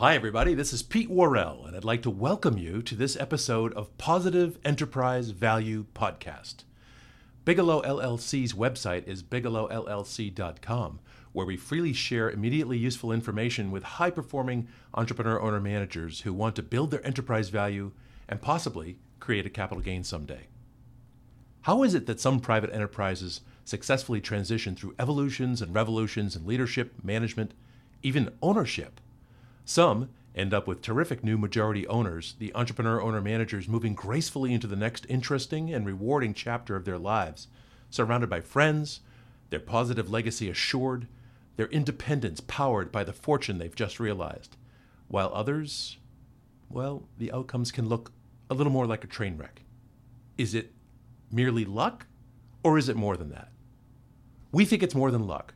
Hi, everybody. This is Pete Worrell, and I'd like to welcome you to this episode of Positive Enterprise Value Podcast. Bigelow LLC's website is bigelowllc.com, where we freely share immediately useful information with high performing entrepreneur owner managers who want to build their enterprise value and possibly create a capital gain someday. How is it that some private enterprises successfully transition through evolutions and revolutions in leadership, management, even ownership? Some end up with terrific new majority owners, the entrepreneur owner managers moving gracefully into the next interesting and rewarding chapter of their lives, surrounded by friends, their positive legacy assured, their independence powered by the fortune they've just realized. While others, well, the outcomes can look a little more like a train wreck. Is it merely luck, or is it more than that? We think it's more than luck.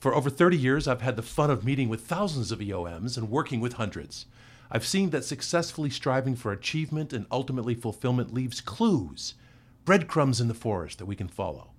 For over 30 years, I've had the fun of meeting with thousands of EOMs and working with hundreds. I've seen that successfully striving for achievement and ultimately fulfillment leaves clues, breadcrumbs in the forest that we can follow.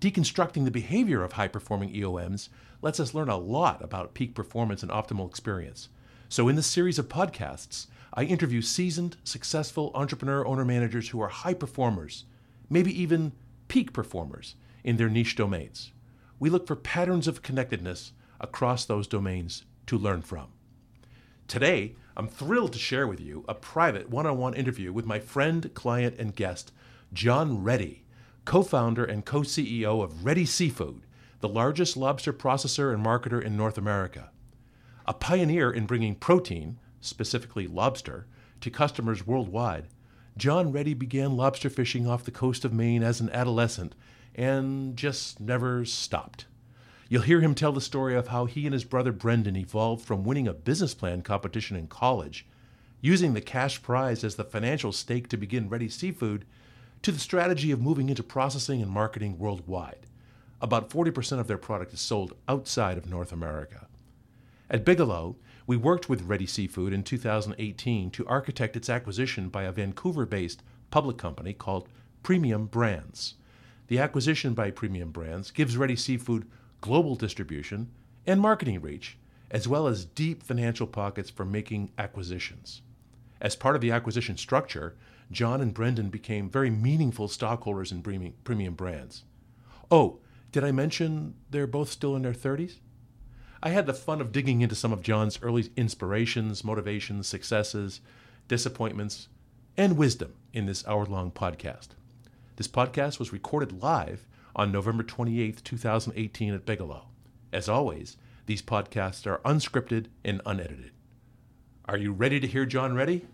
Deconstructing the behavior of high performing EOMs lets us learn a lot about peak performance and optimal experience. So, in this series of podcasts, I interview seasoned, successful entrepreneur owner managers who are high performers, maybe even peak performers in their niche domains we look for patterns of connectedness across those domains to learn from. Today, I'm thrilled to share with you a private one on one interview with my friend, client, and guest, John Ready, co founder and co CEO of Ready Seafood, the largest lobster processor and marketer in North America. A pioneer in bringing protein, specifically lobster, to customers worldwide, John Ready began lobster fishing off the coast of Maine as an adolescent and just never stopped. You'll hear him tell the story of how he and his brother Brendan evolved from winning a business plan competition in college, using the cash prize as the financial stake to begin Ready Seafood, to the strategy of moving into processing and marketing worldwide. About 40% of their product is sold outside of North America. At Bigelow, we worked with Ready Seafood in 2018 to architect its acquisition by a Vancouver based public company called Premium Brands. The acquisition by Premium Brands gives Ready Seafood global distribution and marketing reach, as well as deep financial pockets for making acquisitions. As part of the acquisition structure, John and Brendan became very meaningful stockholders in Premium Brands. Oh, did I mention they're both still in their 30s? I had the fun of digging into some of John's early inspirations, motivations, successes, disappointments, and wisdom in this hour long podcast. This podcast was recorded live on November 28, 2018 at Bigelow. As always, these podcasts are unscripted and unedited. Are you ready to hear John Ready?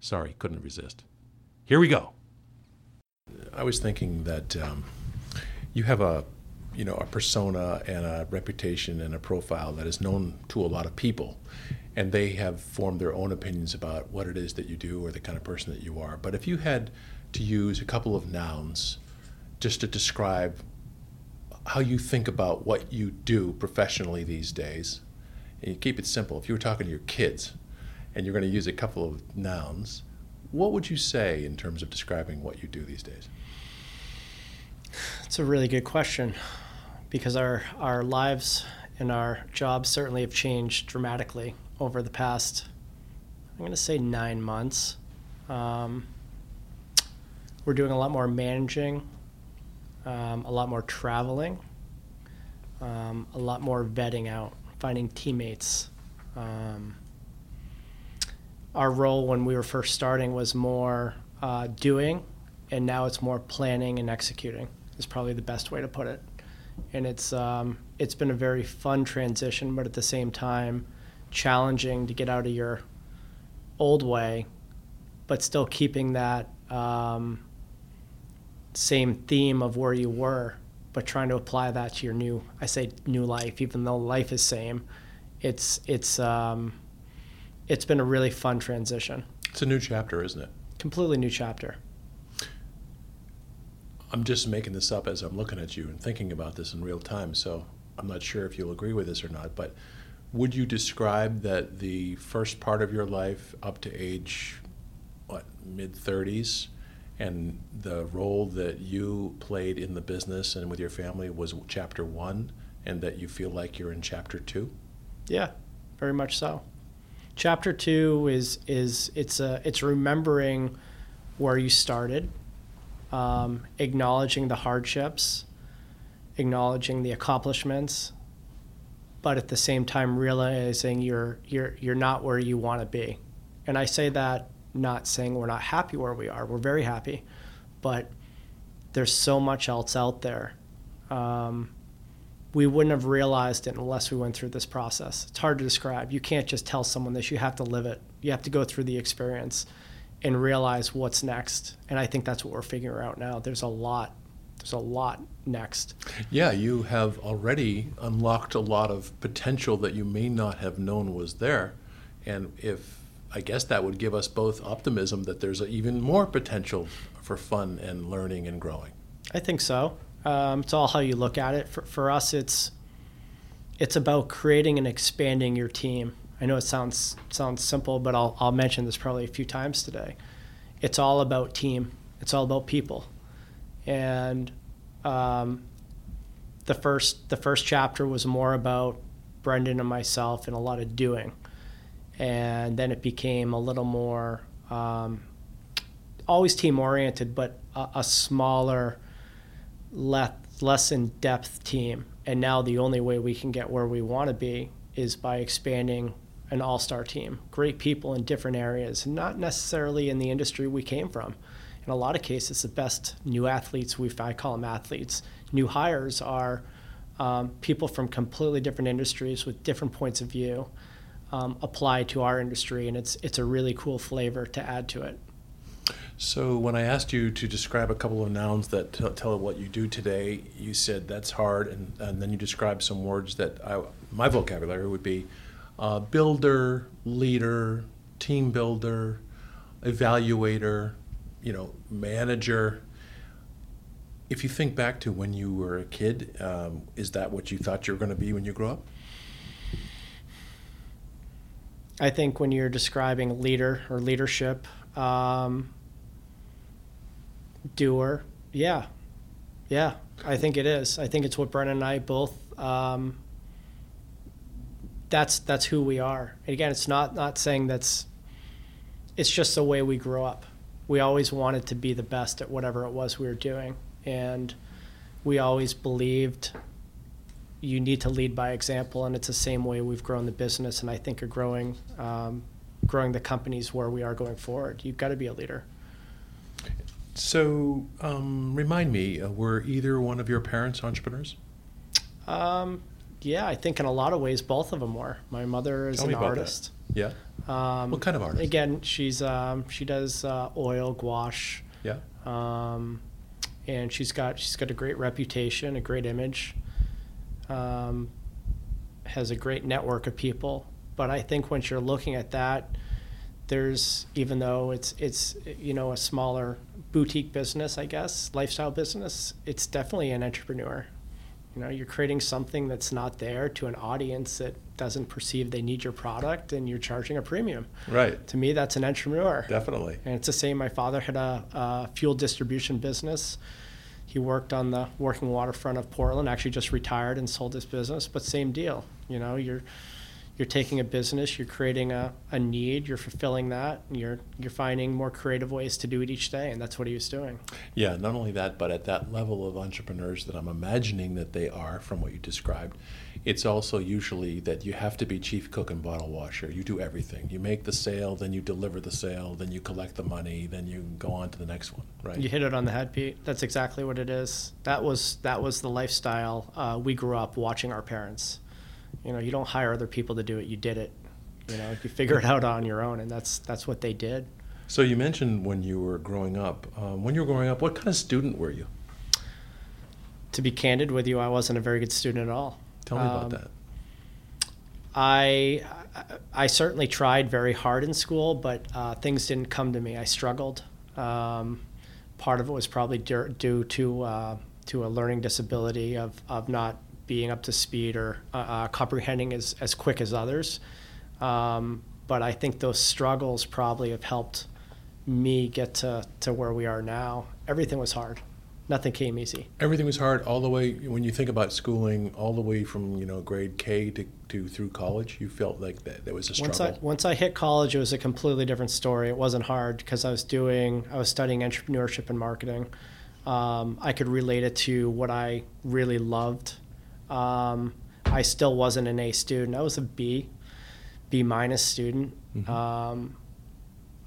Sorry, couldn't resist. Here we go. I was thinking that um, you have a, you know, a persona and a reputation and a profile that is known to a lot of people, and they have formed their own opinions about what it is that you do or the kind of person that you are. But if you had to use a couple of nouns just to describe how you think about what you do professionally these days. And you keep it simple. If you were talking to your kids and you're going to use a couple of nouns, what would you say in terms of describing what you do these days? It's a really good question because our, our lives and our jobs certainly have changed dramatically over the past, I'm going to say nine months. Um, we're doing a lot more managing, um, a lot more traveling, um, a lot more vetting out, finding teammates. Um, our role when we were first starting was more uh, doing, and now it's more planning and executing. Is probably the best way to put it. And it's um, it's been a very fun transition, but at the same time, challenging to get out of your old way, but still keeping that um, same theme of where you were, but trying to apply that to your new I say new life, even though life is same. It's it's um, it's been a really fun transition. It's a new chapter, isn't it? Completely new chapter. I'm just making this up as I'm looking at you and thinking about this in real time, so I'm not sure if you'll agree with this or not, but would you describe that the first part of your life up to age what mid 30s and the role that you played in the business and with your family was chapter one, and that you feel like you're in chapter two? Yeah, very much so. Chapter two is is it's a it's remembering where you started, um, acknowledging the hardships, acknowledging the accomplishments, but at the same time realizing you're you're you're not where you want to be. And I say that not saying we're not happy where we are. We're very happy, but there's so much else out there. Um, we wouldn't have realized it unless we went through this process. It's hard to describe. You can't just tell someone this. You have to live it. You have to go through the experience and realize what's next. And I think that's what we're figuring out now. There's a lot. There's a lot next. Yeah, you have already unlocked a lot of potential that you may not have known was there. And if I guess that would give us both optimism that there's even more potential for fun and learning and growing. I think so. Um, it's all how you look at it. For, for us, it's it's about creating and expanding your team. I know it sounds sounds simple, but I'll I'll mention this probably a few times today. It's all about team. It's all about people, and um, the first the first chapter was more about Brendan and myself and a lot of doing, and then it became a little more um, always team oriented, but a, a smaller less, less in depth team. And now the only way we can get where we want to be is by expanding an all star team. Great people in different areas, not necessarily in the industry we came from. In a lot of cases, the best new athletes, we I call them athletes, new hires are um, people from completely different industries with different points of view um, applied to our industry. And it's, it's a really cool flavor to add to it. So when I asked you to describe a couple of nouns that t- tell what you do today, you said that's hard, and, and then you described some words that I, my vocabulary would be uh, builder, leader, team builder, evaluator, you know, manager. If you think back to when you were a kid, um, is that what you thought you were going to be when you grow up? I think when you're describing leader or leadership, um, doer. Yeah, yeah, I think it is. I think it's what Brendan and I both. Um, that's that's who we are. And again, it's not not saying that's. It's just the way we grew up. We always wanted to be the best at whatever it was we were doing, and we always believed you need to lead by example, and it's the same way we've grown the business, and I think are growing, um, growing the companies where we are going forward. You've got to be a leader. So, um, remind me, uh, were either one of your parents entrepreneurs? Um, yeah, I think in a lot of ways, both of them were. My mother is Tell an artist. Yeah. Um, What kind of artist? Again, she's um, she does uh, oil gouache, Yeah. um, and she's got she's got a great reputation, a great image, um, has a great network of people. But I think once you're looking at that, there's even though it's it's you know a smaller boutique business, I guess, lifestyle business, it's definitely an entrepreneur. You know, you're creating something that's not there to an audience that doesn't perceive they need your product, and you're charging a premium. Right. To me, that's an entrepreneur. Definitely. And it's the same. My father had a, a fuel distribution business. He worked on the working waterfront of Portland. Actually, just retired and sold his business. But same deal. You know, you're you're taking a business, you're creating a, a need, you're fulfilling that, and you're you're finding more creative ways to do it each day, and that's what he was doing. Yeah, not only that, but at that level of entrepreneurs that I'm imagining that they are from what you described, it's also usually that you have to be chief cook and bottle washer. You do everything. You make the sale, then you deliver the sale, then you collect the money, then you go on to the next one, right? You hit it on the head, Pete. That's exactly what it is. That was that was the lifestyle uh, we grew up watching our parents. You know, you don't hire other people to do it; you did it. You know, you figure it out on your own, and that's that's what they did. So you mentioned when you were growing up. Um, when you were growing up, what kind of student were you? To be candid with you, I wasn't a very good student at all. Tell me about Um, that. I I certainly tried very hard in school, but uh, things didn't come to me. I struggled. Um, part of it was probably due, due to uh, to a learning disability of, of not being up to speed or uh, uh, comprehending as, as quick as others. Um, but I think those struggles probably have helped me get to, to where we are now. Everything was hard. nothing came easy. Everything was hard all the way when you think about schooling, all the way from you know grade K to, to through college. You felt like that there was a struggle. Once I once I hit college, it was a completely different story. It wasn't hard because I was doing I was studying entrepreneurship and marketing. Um, I could relate it to what I really loved. Um, I still wasn't an A student. I was a B, B minus student. Mm-hmm. Um,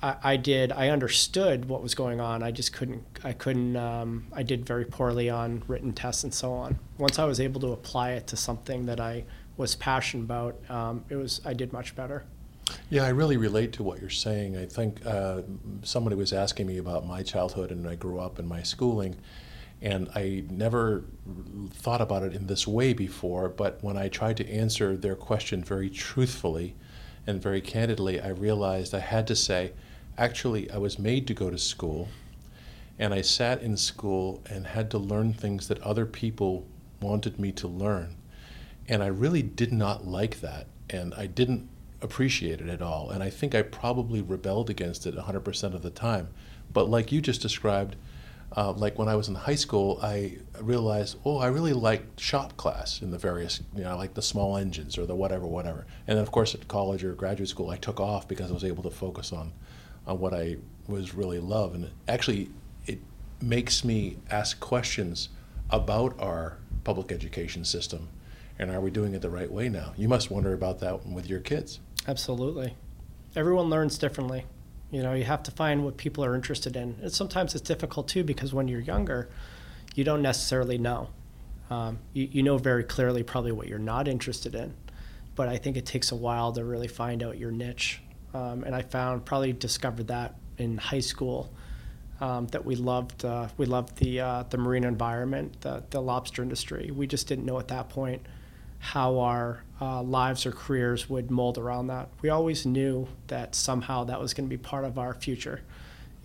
I, I, did. I understood what was going on. I just couldn't. I couldn't. Um, I did very poorly on written tests and so on. Once I was able to apply it to something that I was passionate about, um, it was. I did much better. Yeah, I really relate to what you're saying. I think uh, somebody was asking me about my childhood and I grew up in my schooling, and I never thought about it in this way before. But when I tried to answer their question very truthfully and very candidly, I realized I had to say, actually, I was made to go to school, and I sat in school and had to learn things that other people wanted me to learn. And I really did not like that. And I didn't appreciate it at all. And I think I probably rebelled against it 100% of the time. But like you just described, uh, like when I was in high school, I realized, oh, I really liked shop class in the various, you know, like the small engines or the whatever, whatever. And then, of course, at college or graduate school, I took off because I was able to focus on, on what I was really love. And actually, it makes me ask questions about our public education system and are we doing it the right way now? You must wonder about that with your kids. Absolutely. Everyone learns differently. You know, you have to find what people are interested in. And sometimes it's difficult too because when you're younger, you don't necessarily know. Um, you, you know very clearly probably what you're not interested in, but I think it takes a while to really find out your niche. Um, and I found probably discovered that in high school. Um, that we loved. Uh, we loved the uh, the marine environment, the the lobster industry. We just didn't know at that point how our uh, lives or careers would mold around that. We always knew that somehow that was going to be part of our future.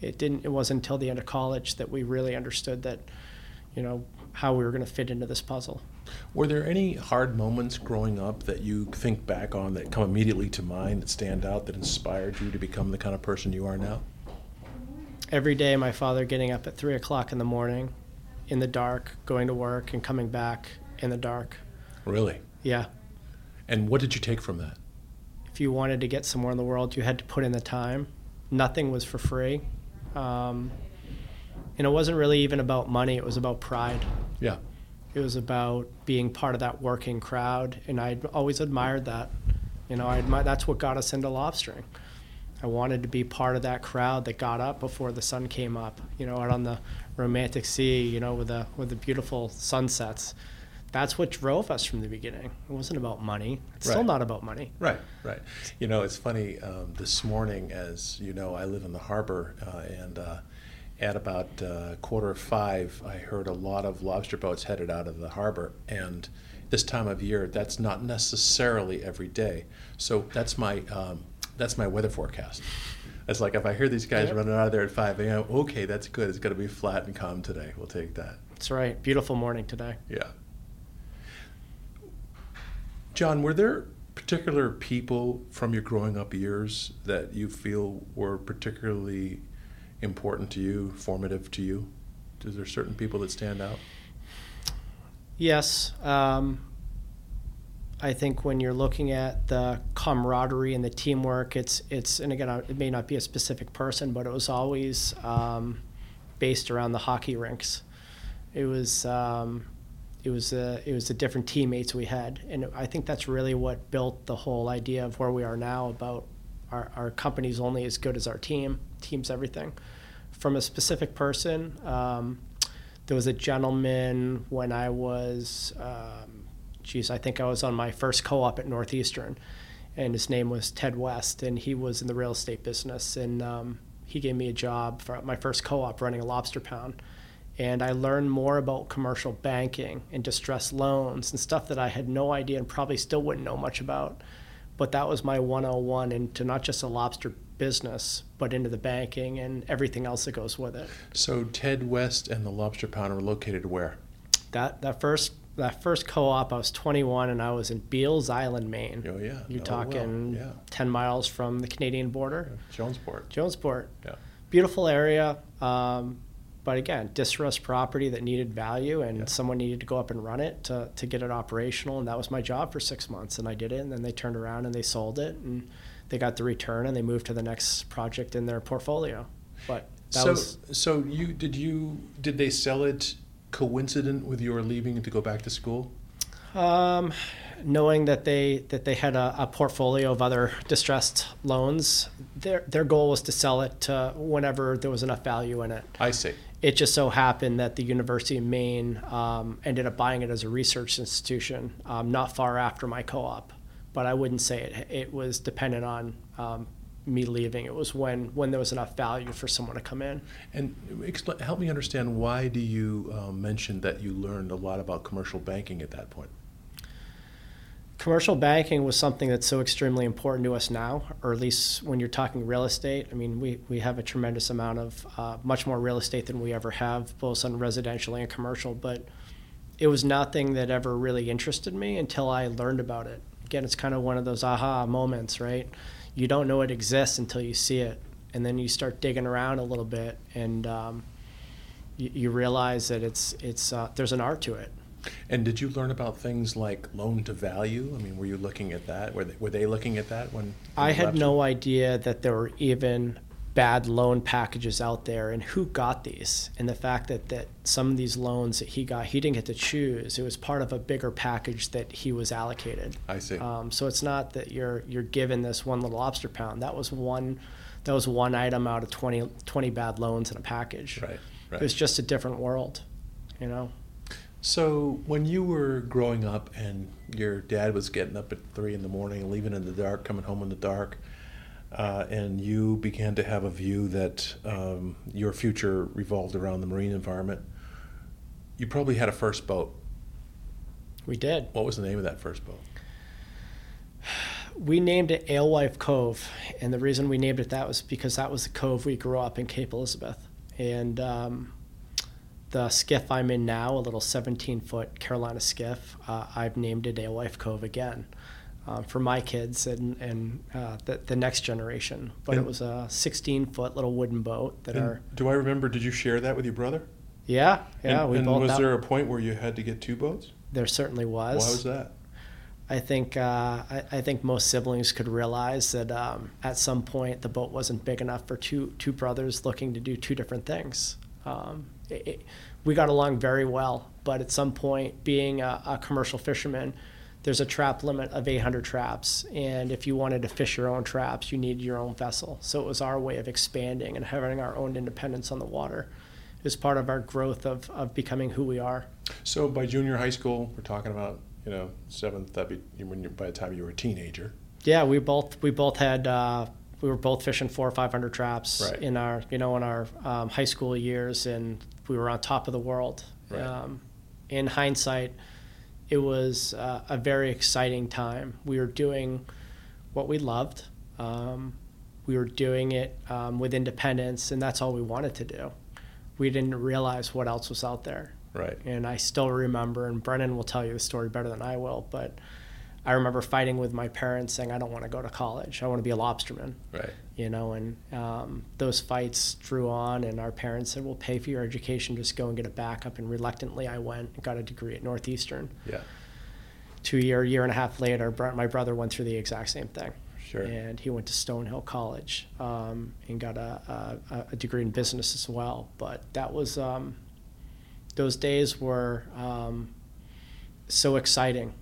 It didn't. It wasn't until the end of college that we really understood that, you know, how we were going to fit into this puzzle. Were there any hard moments growing up that you think back on that come immediately to mind that stand out that inspired you to become the kind of person you are now? Every day, my father getting up at three o'clock in the morning, in the dark, going to work and coming back in the dark. Really? Yeah. And what did you take from that? If you wanted to get somewhere in the world, you had to put in the time. Nothing was for free. Um, and it wasn't really even about money, it was about pride. Yeah. It was about being part of that working crowd. And I always admired that. You know, I that's what got us into lobstering. I wanted to be part of that crowd that got up before the sun came up, you know, out on the romantic sea, you know, with the with the beautiful sunsets that's what drove us from the beginning. It wasn't about money. It's right. still not about money. Right, right. You know, it's funny. Um, this morning, as you know, I live in the harbor, uh, and uh, at about uh, quarter of five, I heard a lot of lobster boats headed out of the harbor. And this time of year, that's not necessarily every day. So that's my um, that's my weather forecast. It's like if I hear these guys yep. running out of there at 5 a.m., okay, that's good. It's going to be flat and calm today. We'll take that. That's right. Beautiful morning today. Yeah. John, were there particular people from your growing up years that you feel were particularly important to you, formative to you? Is there certain people that stand out? Yes. Um, I think when you're looking at the camaraderie and the teamwork, it's it's and again it may not be a specific person, but it was always um, based around the hockey rinks. It was um, it was a, it was the different teammates we had, and I think that's really what built the whole idea of where we are now. About our our company's only as good as our team. Team's everything. From a specific person, um, there was a gentleman when I was, um, geez, I think I was on my first co-op at Northeastern, and his name was Ted West, and he was in the real estate business, and um, he gave me a job for my first co-op running a lobster pound and I learned more about commercial banking and distressed loans and stuff that I had no idea and probably still wouldn't know much about. But that was my 101 into not just a lobster business, but into the banking and everything else that goes with it. So Ted West and the Lobster Pound are located where? That that first that first co-op, I was 21 and I was in Beals Island, Maine. Oh yeah, you're oh, talking well. yeah. 10 miles from the Canadian border. Jonesport. Jonesport. Yeah. Beautiful area. Um, but again, distressed property that needed value, and Yeah. someone needed to go up and run it to, to get it operational, and that was my job for six months, and I did it, and then they turned around and they sold it, and they got the return, and they moved to the next project in their portfolio. But that so, was so you did you did they sell it coincident with your leaving to go back to school? Um, knowing that they that they had a, a portfolio of other distressed loans, their their goal was to sell it to whenever there was enough value in it. I see. It just so happened that the University of Maine um, ended up buying it as a research institution um, not far after my co-op. But I wouldn't say it it was dependent on um, me leaving. It was when when there was enough value for someone to come in. And explain, help me understand why do you uh, mention that you learned a lot about commercial banking at that point? Commercial banking was something that's so extremely important to us now, or at least when you're talking real estate. I mean, we, we have a tremendous amount of uh, much more real estate than we ever have, both on residential and commercial. But it was nothing that ever really interested me until I learned about it. Again, it's kind of one of those aha moments, right? You don't know it exists until you see it, and then you start digging around a little bit, and um, you, you realize that it's it's uh, there's an art to it. And did you learn about things like loan to value? I mean, were you looking at that? Were they, were they looking at that when? I had no idea that there were even bad loan packages out there and who got these. And the fact that, that some of these loans that he got, he didn't get to choose. It was part of a bigger package that he was allocated. I see. Um, so it's not that you're you're given this one little lobster pound. That was one that was one item out of 20, 20 bad loans in a package. right. Right. It was just a different world, you know. So when you were growing up and your dad was getting up at three in the morning, leaving in the dark, coming home in the dark, uh, and you began to have a view that um, your future revolved around the marine environment, you probably had a first boat. We did. What was the name of that first boat? we named it Alewife Cove, and the reason we named it that was because that was the cove we grew up in Cape Elizabeth, and um, the skiff I'm in now, a little 17 foot Carolina skiff, uh, I've named it Alewife Cove again. Um, for my kids and, and uh, the, the next generation. But it was a 16 foot little wooden boat that And are, do I remember? Did you share that with your brother? yeah, yeah, And, we and both, was that- there a point where you had to get two boats? there certainly was. Why was that? I think uh, I, I think most siblings could realize that um, at some point the boat wasn't big enough for two two brothers looking to do two different things. Um, it, it- we got along very well, but at some point, being a, a commercial fisherman, there's a trap limit of 800 traps, and if you wanted to fish your own traps, you needed your own vessel. So it was our way of expanding and having our own independence on the water. It was part of our growth of, of becoming who we are. So by junior high school, we're talking about you know seventh. that'd be when by the time you were a teenager. Yeah, we both we both had uh, we were both fishing four or five hundred traps Right. in our you know in our um, high school years, and we were on top of the world. Right. Um, in hindsight, it was uh, a very exciting time. We were doing what we loved. Um, we were doing it um, with independence, and that's all we wanted to do. We didn't realize what else was out there. Right. And I still remember, and Brendan will tell you the story better than I will, but I remember fighting with my parents saying, I don't want to go to college. I want to be a lobsterman, Right. you know, and um, those fights drew on, and our parents said, We'll pay for your education, just go and get a backup. And reluctantly, I went and got a degree at Northeastern. Yeah. Two year, year and a half later, my brother went through the exact same thing. Sure. And he went to Stonehill College um, and got a, a, a degree in business as well. But that was, um, those days were um, so exciting.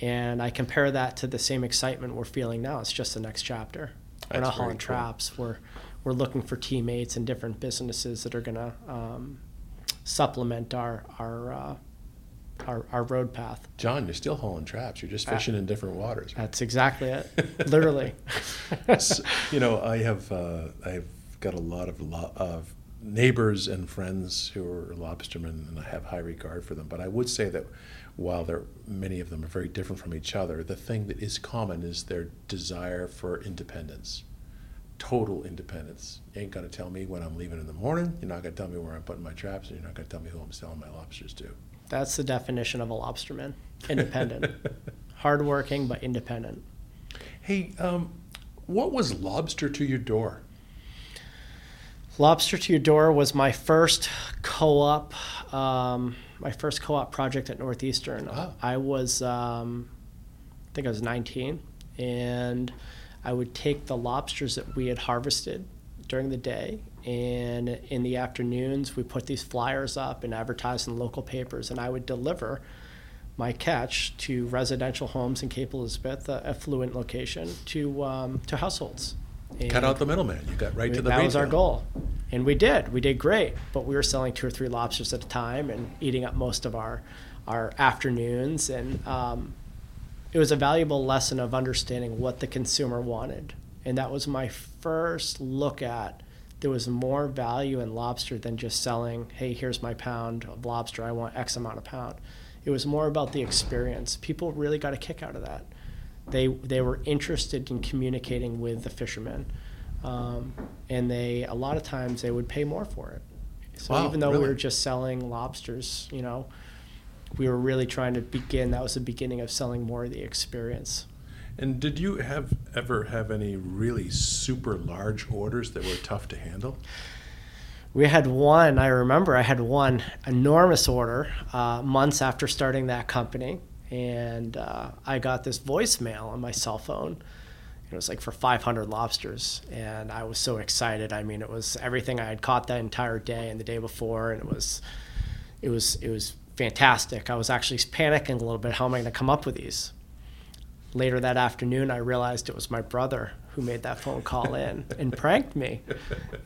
And I compare that to the same excitement we're feeling now. It's just the next chapter. We're not hauling cool. traps. We're, we're looking for teammates and different businesses that are going to um, supplement our, our, uh, our, our road path. John, you're still hauling traps. You're just fishing in different waters. That's exactly it. Literally. S- you know, I have uh, I've got a lot of lo- of neighbors and friends who are lobstermen, and I have high regard for them. But I would say that while they're many of them are very different from each other, the thing that is common is their desire for independence, total independence. You ain't gonna tell me when I'm leaving in the morning. You're not gonna tell me where I'm putting my traps, and you're not gonna tell me who I'm selling my lobsters to. That's the definition of a lobsterman. Independent. Hardworking, but independent. Hey, um, what was lobster to your door? Lobster to Your Door was my first co-op, um, my first co-op project at Northeastern. Ah. I was, um, I think I was 19, and I would take the lobsters that we had harvested during the day, and in the afternoons we put these flyers up and advertise in local papers, and I would deliver my catch to residential homes in Cape Elizabeth, a affluent location, to um, to households. Cut out the middleman. You got right to the that was our goal. And we did. We did great. But we were selling two or three lobsters at a time and eating up most of our our afternoons. And um, it was a valuable lesson of understanding what the consumer wanted. And that was my first look at there was more value in lobster than just selling hey here's my pound of lobster. I want x amount of pound. It was more about the experience. People really got a kick out of that they they were interested in communicating with the fishermen, um, and they a lot of times they would pay more for it. So Wow, even though we really? were just selling lobsters, you know, we were really trying to begin. That was the beginning of selling more of the experience. And did you have ever have any really super large orders that were tough to handle? We had one. I remember I had one enormous order uh, months after starting that company, and uh, I got this voicemail on my cell phone. It was like for 500 lobsters, and I was so excited. I mean, it was everything I had caught that entire day and the day before, and it was, it was, it was fantastic. I was actually panicking a little bit. How am I going to come up with these? Later that afternoon, I realized it was my brother who made that phone call in and pranked me.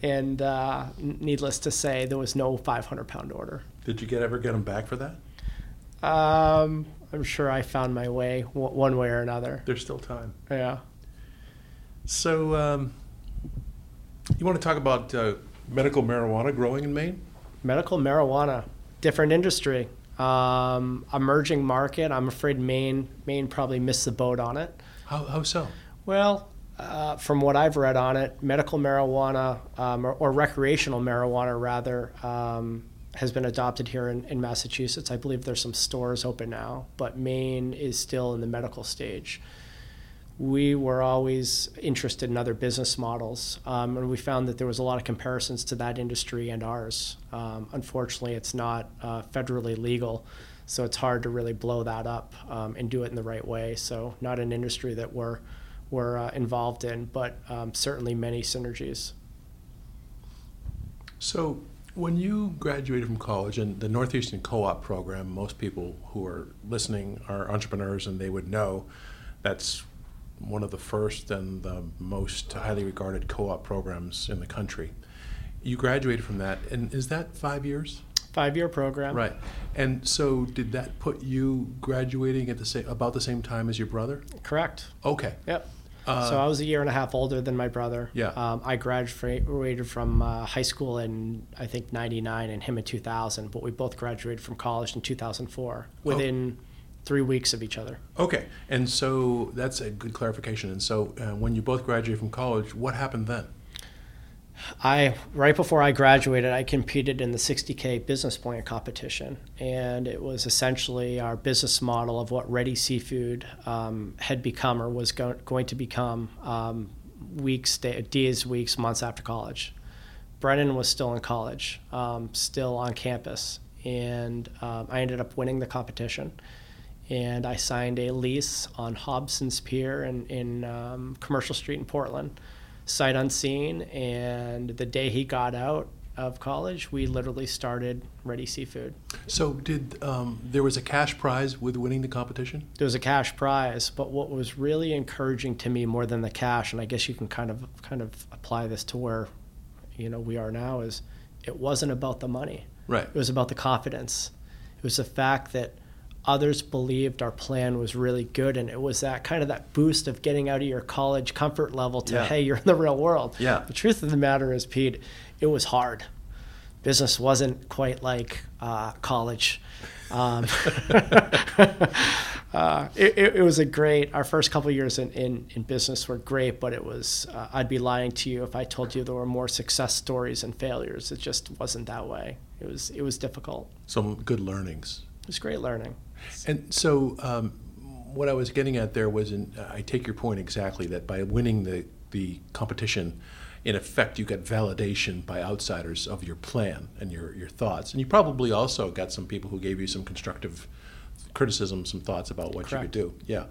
And uh, needless to say, there was no 500 pound order. Did you get ever get them back for that? Um, I'm sure I found my way w- one way or another. There's still time. Yeah. So, um, you want to talk about uh, medical marijuana growing in Maine? Medical marijuana, different industry, um, emerging market. I'm afraid Maine Maine probably missed the boat on it. How, how so? Well, uh, from what I've read on it, medical marijuana um, or, or recreational marijuana rather um, has been adopted here in, in Massachusetts. I believe there's some stores open now, but Maine is still in the medical stage. We were always interested in other business models, um, and we found that there was a lot of comparisons to that industry and ours. Um, unfortunately, it's not uh, federally legal, so it's hard to really blow that up um, and do it in the right way. So, not an industry that we're we're uh, involved in, but um, certainly many synergies. So, when you graduated from college and the Northeastern Co-op program, most people who are listening are entrepreneurs and they would know that's one of the first and the most highly regarded co-op programs in the country. You graduated from that, and is that five years? Five year program. Right. And so, did that put you graduating at the same about the same time as your brother? Correct. Okay. Yep. Uh, so I was a year and a half older than my brother. Yeah. Um, I graduated from uh, high school in I think '99 and him in 2000, but we both graduated from college in 2004 within three weeks of each other. Okay. And so that's a good clarification. And so, uh, when you both graduated from college, what happened then? I right before I graduated, I competed in the 60k business plan competition, and it was essentially our business model of what Ready Seafood um, had become or was go- going to become um, weeks, day, days, weeks, months after college. Brendan was still in college, um, still on campus, and um, I ended up winning the competition. And I signed a lease on Hobson's Pier in, in um, Commercial Street in Portland sight unseen. And the day he got out of college, we literally started Ready Seafood. So, did um, there was a cash prize with winning the competition? There was a cash prize, but what was really encouraging to me more than the cash, and I guess you can kind of kind of apply this to where you know we are now, is it wasn't about the money. Right. It was about the confidence. It was the fact that others believed our plan was really good. And it was that kind of that boost of getting out of your college comfort level to Yeah. hey you're in the real world. Yeah. the truth of the matter is pete it was hard. Business wasn't quite like uh, college. Um, uh, it, it, it was a great our first couple of years in, in, in business were great but it was uh, i'd be lying to you if i told you there were more success stories and failures. It just wasn't that way. It was it was difficult. Some good learnings. It was great learning And so, um, what I was getting at there was, in, I take your point exactly that by winning the, the competition, in effect, you got validation by outsiders of your plan and your, your thoughts. And you probably also got some people who gave you some constructive criticism, some thoughts about what Correct. you could do. Yeah.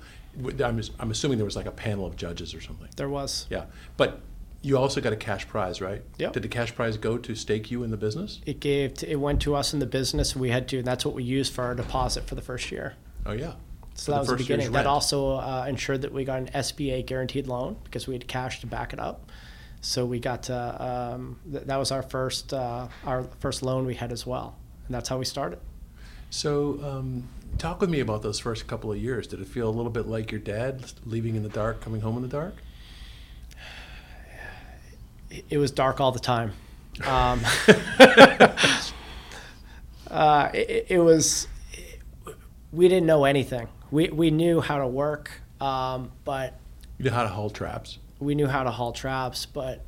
I'm, I'm assuming there was like a panel of judges or something. There was. Yeah. But you also got a cash prize, right? Yep. Did the cash prize go to stake you in the business? It gave. To, it went to us in the business. We had to. And that's what we used for our deposit for the first year. Oh, yeah. So For that the was the beginning. That also uh, ensured that we got an SBA guaranteed loan because we had cash to back it up. So we got to, um, th- that was our first uh, our first loan we had as well, and that's how we started. So, um, talk with me about those first couple of years. Did it feel a little bit like your dad, leaving in the dark, coming home in the dark? It- was dark all the time. Um, uh, it, it was. We didn't know anything. We we knew how to work, um, but You know how to haul traps. we knew how to haul traps, but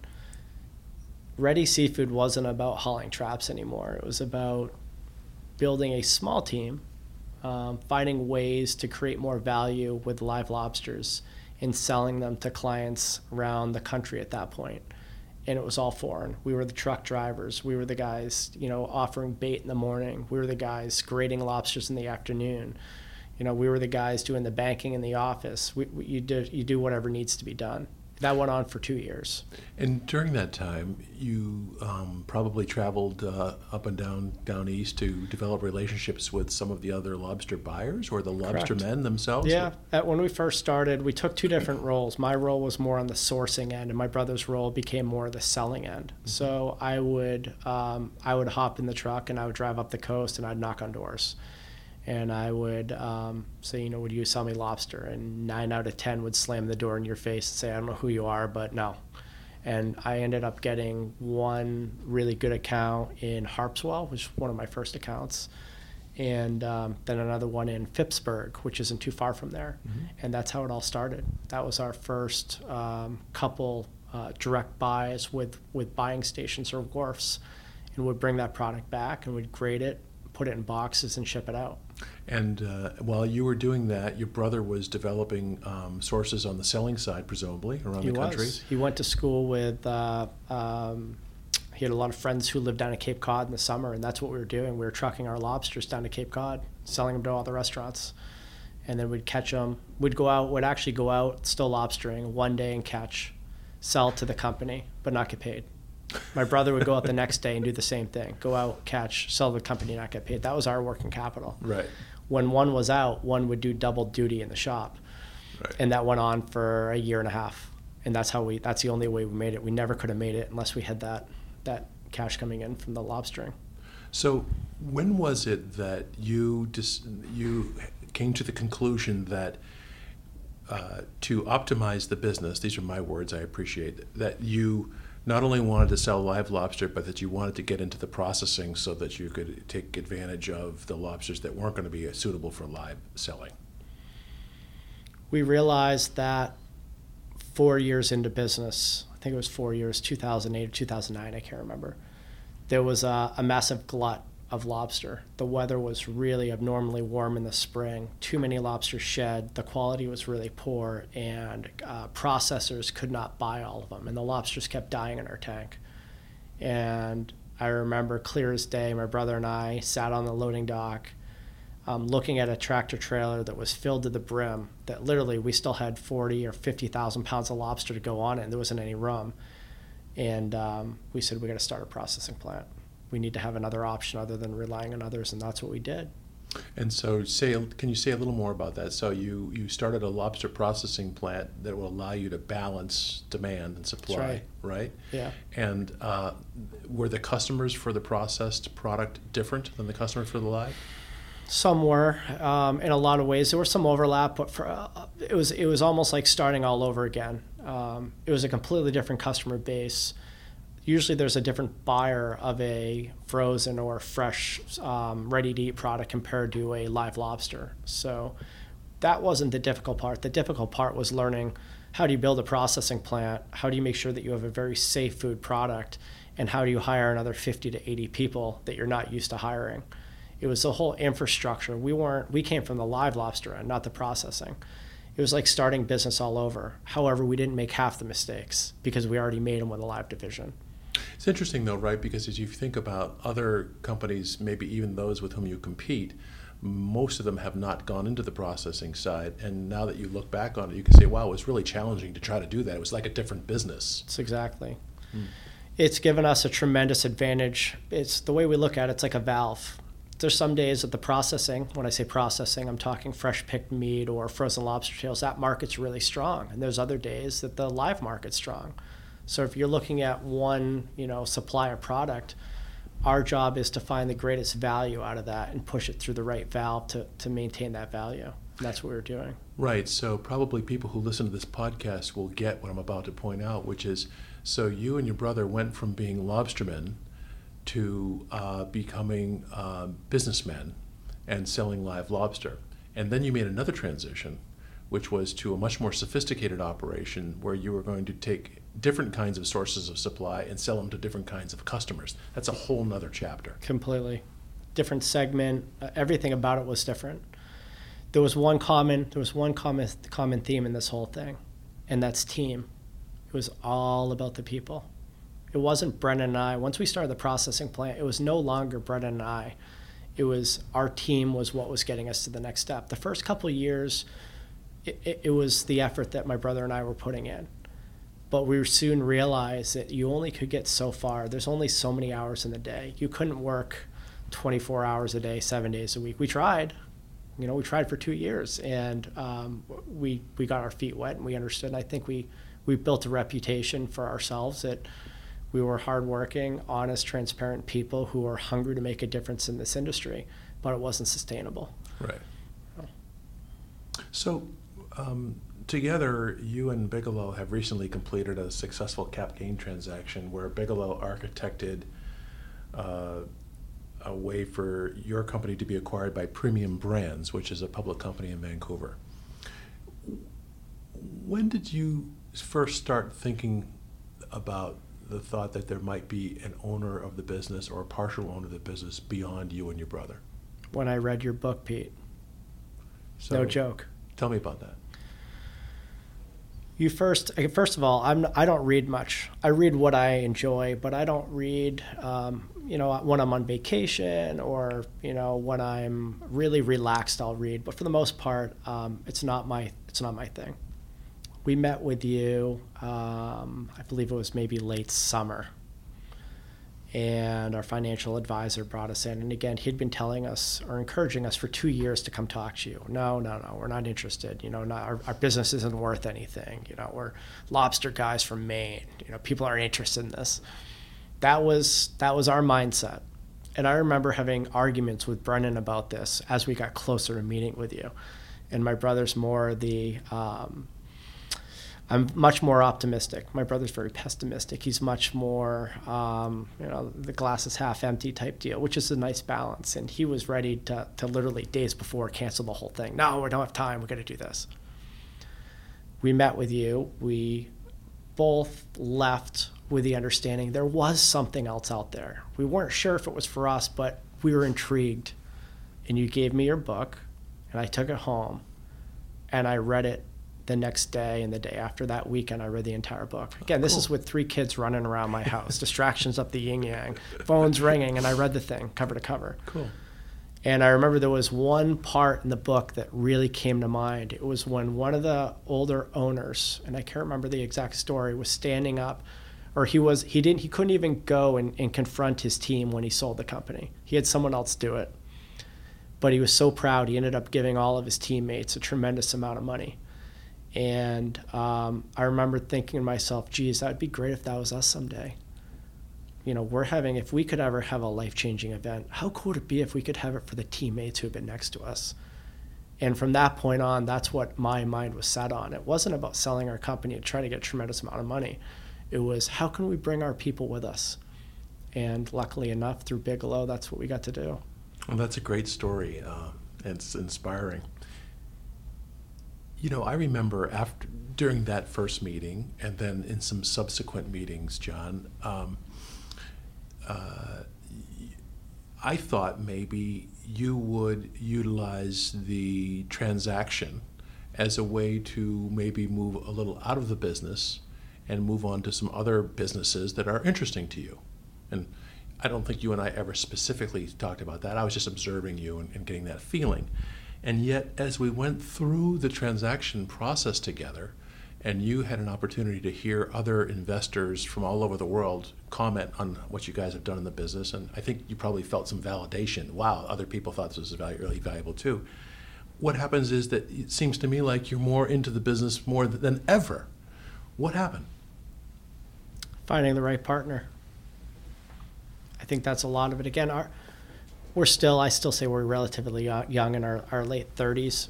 Ready Seafood wasn't about hauling traps anymore. It was about building a small team, um, finding ways to create more value with live lobsters and selling them to clients around the country at that point. And it was all foreign. We were the truck drivers. We were the guys, you know, offering bait in the morning. We were the guys grading lobsters in the afternoon. You know, we were the guys doing the banking in the office. We, we, you do you do whatever needs to be done. That went on for two years. And during that time, you um, probably traveled uh, up and down down east to develop relationships with some of the other lobster buyers or the lobster Correct. men themselves. Yeah, at, when we first started, we took two different roles. My role was more on the sourcing end, and my brother's role became more the selling end. So I would um, I would hop in the truck and I would drive up the coast and I'd knock on doors, and I would um, say, you know, would you sell me lobster? And nine out of ten would slam the door in your face and say, I don't know who you are, but no. And I ended up getting one really good account in Harpswell, which was one of my first accounts and um, then another one in Phippsburg, which isn't too far from there. And that's how it all started. That was our first um, couple uh, direct buys with, with buying stations or wharfs, and would bring that product back and we'd grade it, put it in boxes, and ship it out. And uh, while you were doing that, your brother was developing um, sources on the selling side, presumably around he the country. was. He went to school with. Uh, um, he had a lot of friends who lived down at Cape Cod in the summer, and that's what we were doing. We were trucking our lobsters down to Cape Cod, selling them to all the restaurants, and then we'd catch them. We'd go out. Would actually go out still lobstering one day and catch, sell to the company, but not get paid. My brother would go out the next day and do the same thing. Go out, catch, sell the company, not get paid. That was our working capital. Right. When one was out, one would do double duty in the shop Right. and that went on for a year and a half and that's how we that's the only way we made it we never could have made it unless we had that that cash coming in from the lobstering So, when was it that you dis- you came to the conclusion that uh, to optimize the business, these are my words, I appreciate that you not only wanted to sell live lobster, but that you wanted to get into the processing so that you could take advantage of the lobsters that weren't going to be suitable for live selling. we realized that four years into business i think it was four years 2008 or 2009 i can't remember there was a, a massive glut of lobster the weather was really abnormally warm in the spring too many lobsters shed the quality was really poor and uh, processors could not buy all of them and the lobsters kept dying in our tank and i remember clear as day my brother and i sat on the loading dock um, looking at a tractor trailer that was filled to the brim that literally we still had 40 or 50,000 pounds of lobster to go on it and there wasn't any room. And um, we said, we got to start a processing plant. We need to have another option other than relying on others. And that's what we did. And so, say, can you say a little more about that? So, you, you started a lobster processing plant that will allow you to balance demand and supply, right. right? Yeah. And uh, were the customers for the processed product different than the customers for the live? Some were, um, in a lot of ways. There was some overlap, but for uh, it was it was almost like starting all over again. Um, it was a completely different customer base. Usually, there's a different buyer of a frozen or fresh, um, ready-to-eat product compared to a live lobster. So that wasn't the difficult part. The difficult part was learning how do you build a processing plant, how do you make sure that you have a very safe food product, and how do you hire another 50 to 80 people that you're not used to hiring it was the whole infrastructure. We weren't we came from the live lobster end, not the processing. it was like starting business all over. However, we didn't make half the mistakes because we already made them with a live division. It's interesting though, right? Because as you think about other companies, maybe even those with whom you compete, most of them have not gone into the processing side. And now that you look back on it, you can say, wow, it was really challenging to try to do that. It was like a different business. It's exactly. Hmm. It's given us a tremendous advantage. It's the way we look at it, it's like a valve. There's some days that the processing, when I say processing, I'm talking fresh picked meat or frozen lobster tails, that market's really strong. And there's other days that the live market's strong. So if you're looking at one, you know, supplier product, our job is to find the greatest value out of that and push it through the right valve to, to maintain that value. And that's what we're doing. Right. So probably people who listen to this podcast will get what I'm about to point out, which is so you and your brother went from being lobstermen to uh, becoming uh, businessmen and selling live lobster. And then you made another transition, which was to a much more sophisticated operation where you were going to take different kinds of sources of supply and sell them to different kinds of customers. That's a whole nother chapter. Completely. Different segment, uh, everything about it was different. There was one common there was one common common theme in this whole thing, and that's team. It was all about the people. It wasn't Brendan and I. Once we started the processing plant, it was no longer Brendan and I. It was our team was what was getting us to the next step. The first couple years, it, it, it was the effort that my brother and I were putting in but we soon realized that you only could get so far. There's only so many hours in the day. You couldn't work 24 hours a day, seven days a week. We tried, you know, we tried for two years, and um, we we got our feet wet and we understood. And I think we we built a reputation for ourselves that we were hardworking, honest, transparent people who are hungry to make a difference in this industry, but it wasn't sustainable. Right. So, um, together, you and Bigelow have recently completed a successful cap gain transaction where Bigelow architected uh, a way for your company to be acquired by Premium Brands, which is a public company in Vancouver. When did you first start thinking about the thought that there might be an owner of the business or a partial owner of the business beyond you and your brother? When I read your book, Pete. So, no joke. Tell me about that you first first of all i'm i don't read much. I read what i enjoy but i don't read um, you know when i'm on vacation or you know when i'm really relaxed i'll read. But for the most part um, it's not my it's not my thing. We met with you um, i believe it was maybe late summer and our financial advisor brought us in. And again, he'd been telling us or encouraging us for two years to come talk to you. No, no, no, we're not interested. You know, not, our, our business isn't worth anything. You know, we're lobster guys from Maine. You know, people aren't interested in this. That was that was our mindset. And I remember having arguments with Brendan about this as we got closer to meeting with you. And my brother's more the um, I'm much more optimistic. My brother's very pessimistic. He's much more, um, you know, the glass is half empty type deal, which is a nice balance. And he was ready to, to literally days before cancel the whole thing. No, we don't have time. We're going to do this. We met with you. We both left with the understanding there was something else out there. We weren't sure if it was for us, but we were intrigued. And you gave me your book, and I took it home, and I read it the next day and the day after that weekend i read the entire book. Again this cool. is with three kids running around my house distractions up the yin yang phones ringing and i read the thing cover to cover. Cool. And i remember there was one part in the book that really came to mind. It was when one of the older owners and i can't remember the exact story was standing up or he was he didn't he couldn't even go and, and confront his team when he sold the company. He had someone else do it. But he was so proud he ended up giving all of his teammates a tremendous amount of money and um, I remember thinking to myself, geez, that'd be great if that was us someday. You know, we're having, if we could ever have a life changing event, how cool would it be if we could have it for the teammates who have been next to us? And from that point on, that's what my mind was set on. It wasn't about selling our company and trying to get a tremendous amount of money. It was how can we bring our people with us? And luckily enough, through Bigelow, that's what we got to do. Well, that's a great story. Uh, it's inspiring. You know, I remember after during that first meeting, and then in some subsequent meetings, John, um, uh, I thought maybe you would utilize the transaction as a way to maybe move a little out of the business and move on to some other businesses that are interesting to you. And I don't think you and I ever specifically talked about that. I was just observing you and, and getting that feeling. And yet, as we went through the transaction process together, and you had an opportunity to hear other investors from all over the world comment on what you guys have done in the business, and I think you probably felt some validation. Wow, other people thought this was really valuable too. What happens is that it seems to me like you're more into the business more than ever. What happened? Finding the right partner. I think that's a lot of it. Again, our we're still, I still say we're relatively young in our, our late 30s.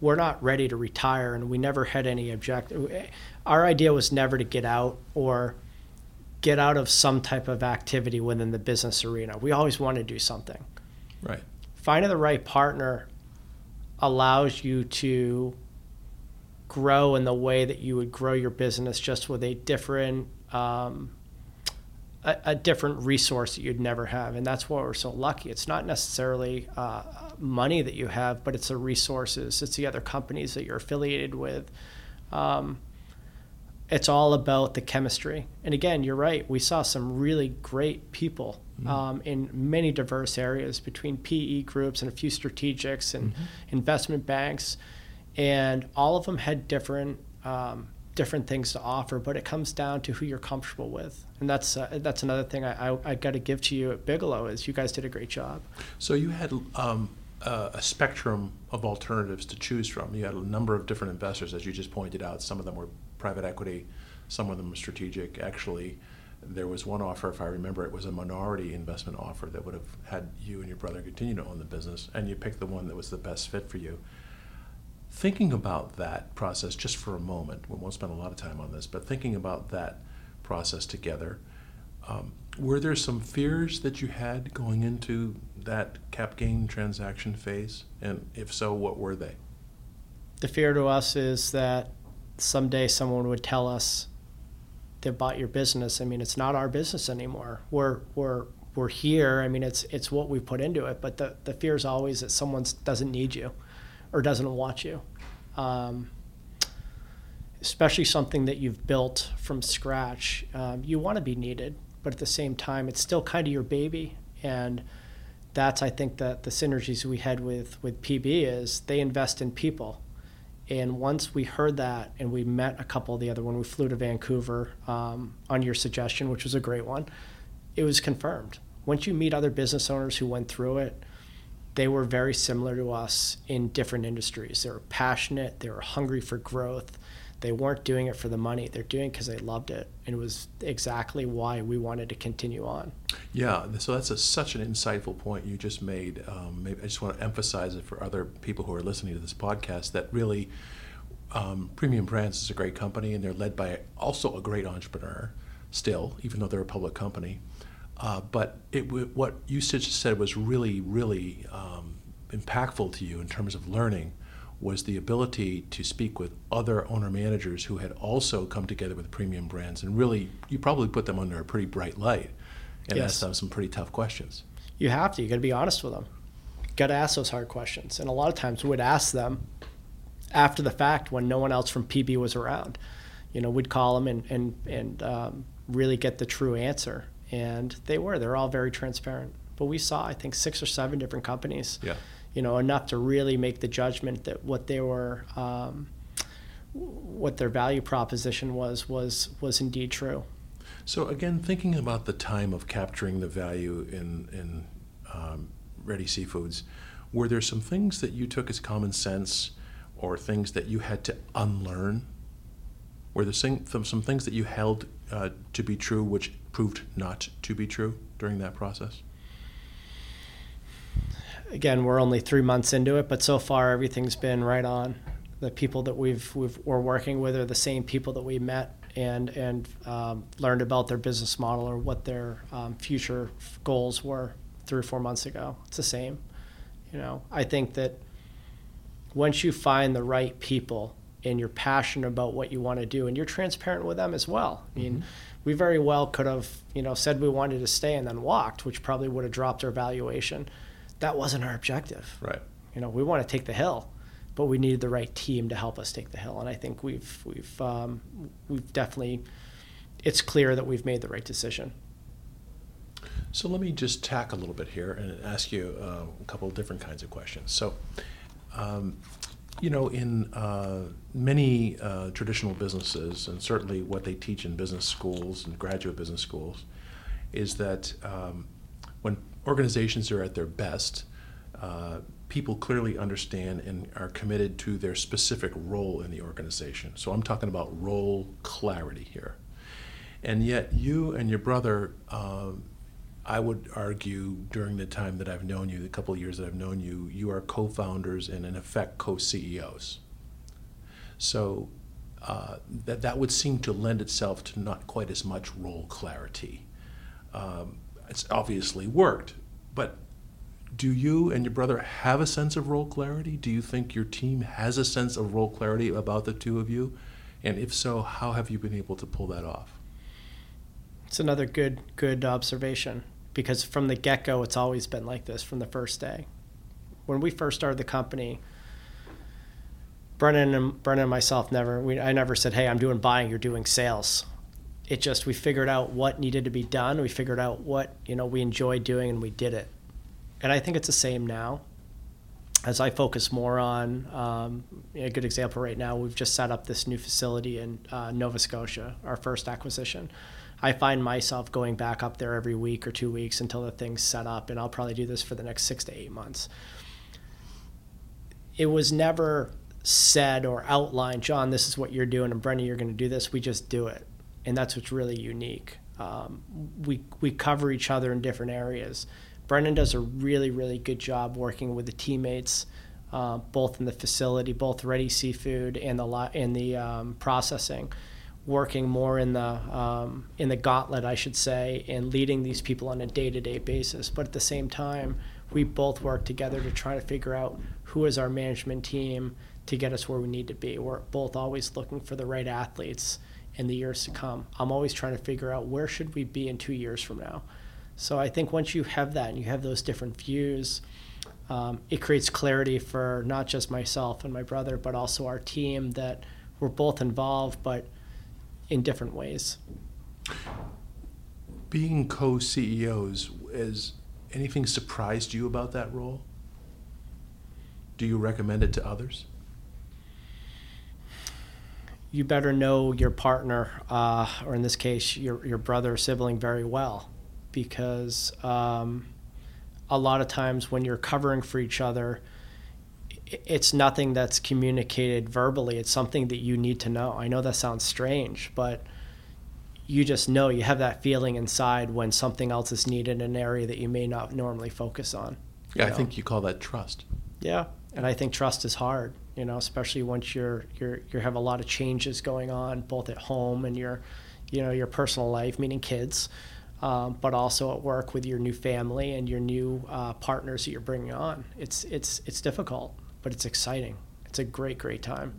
We're not ready to retire, and we never had any objective. Our idea was never to get out or get out of some type of activity within the business arena. We always want to do something. Right. Finding the right partner allows you to grow in the way that you would grow your business just with a different um, a, a, different resource that you'd never have. And that's why we're so lucky. It's not necessarily uh, money that you have, but it's the resources, it's the other companies that you're affiliated with. Um, it's all about the chemistry. And again, you're right. We saw some really great people mm-hmm. um, in many diverse areas between PE groups and a few strategics and mm-hmm. investment banks. And all of them had different um, different things to offer, but it comes down to who you're comfortable with, and that's uh, that's another thing I, I, I got to give to you at Bigelow is you guys did a great job. So you had um, uh, a spectrum of alternatives to choose from. You had a number of different investors, as you just pointed out. Some of them were private equity, some of them were strategic. Actually, there was one offer, if I remember, it was a minority investment offer that would have had you and your brother continue to own the business, and you picked the one that was the best fit for you thinking about that process just for a moment, we won't spend a lot of time on this, but thinking about that process together, um, were there some fears that you had going into that cap gain transaction phase? And if so, what were they? The fear to us is that someday someone would tell us they bought your business. I mean, it's not our business anymore. We're we're we're here. I mean, it's it's what we put into it. But the the fear is always that someone doesn't need you or doesn't want you. Um, especially something that you've built from scratch, um, you want to be needed, but at the same time, it's still kind of your baby. And that's, I think, that the synergies we had with, with PB is they invest in people. And once we heard that and we met a couple of the other when we flew to Vancouver um, on your suggestion, which was a great one, it was confirmed. Once you meet other business owners who went through it, they were very similar to us in different industries. They were passionate, they were hungry for growth. They weren't doing it for the money. They're doing it because they loved it. And it was exactly why we wanted to continue on. Yeah, so that's a, such an insightful point you just made. Um, maybe I just want to emphasize it for other people who are listening to this podcast that really um, Premium Brands is a great company and they're led by also a great entrepreneur still, even though they're a public company. Uh, but it, what you just said was really, really um, impactful to you in terms of learning was the ability to speak with other owner managers who had also come together with premium brands and really you probably put them under a pretty bright light and yes. asked them some pretty tough questions. You have to you got to be honest with them. Got to ask those hard questions. And a lot of times we would ask them after the fact when no one else from pb was around. You know we'd call them and and, and um, really get the true answer and they were they're all very transparent. But we saw i think six or seven different companies yeah. you know enough to really make the judgment that what they were um, what their value proposition was was was indeed true. So again thinking about the time of capturing the value in in um, ready seafoods were there some things that you took as common sense or things that you had to unlearn? Were there some, some things that you held uh, to be true which proved not to be true during that process? Again, we're only three months into it, but so far everything's been right on. The people that we've, we've we're working with are the same people that we met and and um, learned about their business model or what their um, future goals were three or four months ago. It's the same. You know, I think that once you find the right people and you're passionate about what you want to do and you're transparent with them as well. I mean, mm-hmm. we very well could have, you know, said we wanted to stay and then walked, which probably would have dropped our valuation. That wasn't our objective. Right. You know, we want to take the hill. but we needed the right team to help us take the hill. And I think we've we've um, we've definitely it's clear that we've made the right decision. So let me just tack a little bit here and ask you uh, a couple of different kinds of questions. So, um, you know, in uh, many uh, traditional businesses, and certainly what they teach in business schools and graduate business schools, is that um, when organizations are at their best, uh, people clearly understand and are committed to their specific role in the organization. So I'm talking about role clarity here. And yet, you and your brother, uh, I would argue, during the time that I've known you, the couple of years that I've known you, you are co founders and, in effect, co CEOs. So uh, that, that would seem to lend itself to not quite as much role clarity. Um, it's obviously worked, but do you and your brother have a sense of role clarity? Do you think your team has a sense of role clarity about the two of you? And if so, how have you been able to pull that off? It's another good good observation because from the get go, it's always been like this from the first day. When we first started the company, Brendan and Brendan and myself never we I never said, "Hey, I'm doing buying, you're doing sales." It just we figured out what needed to be done. We figured out what you know we enjoyed doing, and we did it. And I think it's the same now. As I focus more on um, a good example right now, we've just set up this new facility in uh, Nova Scotia, our first acquisition I find myself going back up there every week or two weeks until the thing's set up, and I'll probably do this for the next six to eight months. It was never said or outlined, John, this is what you're doing, and Brendan, you're going to do this. We just do it, and that's what's really unique. Um, we we cover each other in different areas. Brendan does a really really good job working with the teammates, uh, both in the facility, both Ready Seafood and the and the um, processing working more in the um, in the gauntlet, I should say, and leading these people on a day-to-day basis. But at the same time, we both work together to try to figure out who is our management team to get us where we need to be. We're both always looking for the right athletes in the years to come. I'm always trying to figure out where should we be in two years from now. So I think once you have that and you have those different views, um, it creates clarity for not just myself and my brother, but also our team that we're both involved, but in different ways. Being co CEOs, has anything surprised you about that role? Do you recommend it to others? You better know your partner, uh, or in this case, your, your brother or sibling, very well. Because um, a lot of times when you're covering for each other, it's nothing that's communicated verbally. It's something that you need to know. I know that sounds strange, but you just know you have that feeling inside when something else is needed in an area that you may not normally focus on. Yeah, I think you call that trust. Yeah, and I think trust is hard. You know, especially once you're you're you have a lot of changes going on both at home and your, you know, your personal life, meaning kids, um, but also at work with your new family and your new uh, partners that you're bringing on. It's it's it's difficult but it's exciting. It's a great, great time.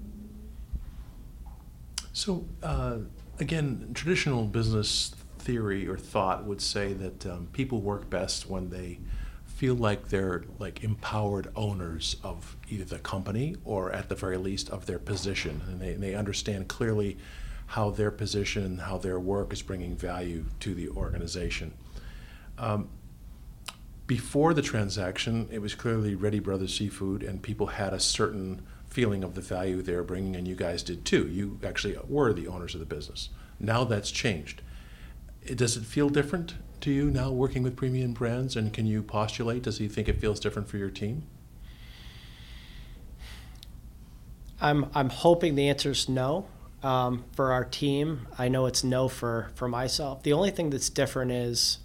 So, uh, again, traditional business theory or thought would say that um, people work best when they feel like they're like empowered owners of either the company or at the very least of their position and they, they understand clearly how their position and how their work is bringing value to the organization um, before the transaction, it was clearly Ready Brothers Seafood, and people had a certain feeling of the value they were bringing, and you guys did too. You actually were the owners of the business. Now that's changed. Does it feel different to you now working with premium brands, and can you postulate? Does he think it feels different for your team? I'm I'm hoping the answer is no. Um, for our team, I know it's no for for myself. The only thing that's different is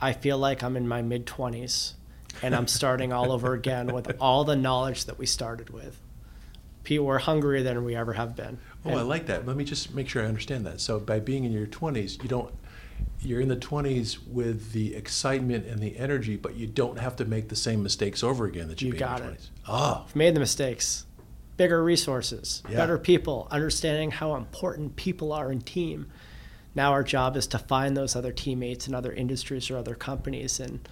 I feel like I'm in my mid 20s and I'm starting all over again with all the knowledge that we started with. People, we're hungrier than we ever have been. Oh, and I like that. Let me just make sure I understand that. So, by being in your 20s, you don't you're in the 20s with the excitement and the energy, but you don't have to make the same mistakes over again that you, you made got in your 20s. It. Oh, I've made the mistakes. Bigger resources, yeah. better people, understanding how important people are in team. Now our job is to find those other teammates in other industries or other companies and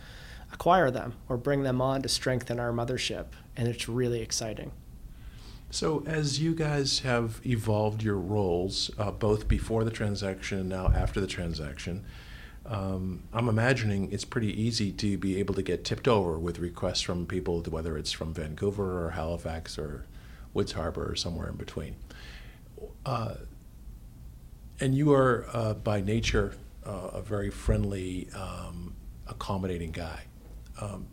acquire them or bring them on to strengthen our mothership. And it's really exciting. So, as you guys have evolved your roles, uh, both before the transaction and now after the transaction, um, I'm imagining it's pretty easy to be able to get tipped over with requests from people, whether it's from Vancouver or Halifax or Woods Harbor or somewhere in between. Uh, and you are, uh, by nature, uh, a very friendly, um, accommodating guy. Um,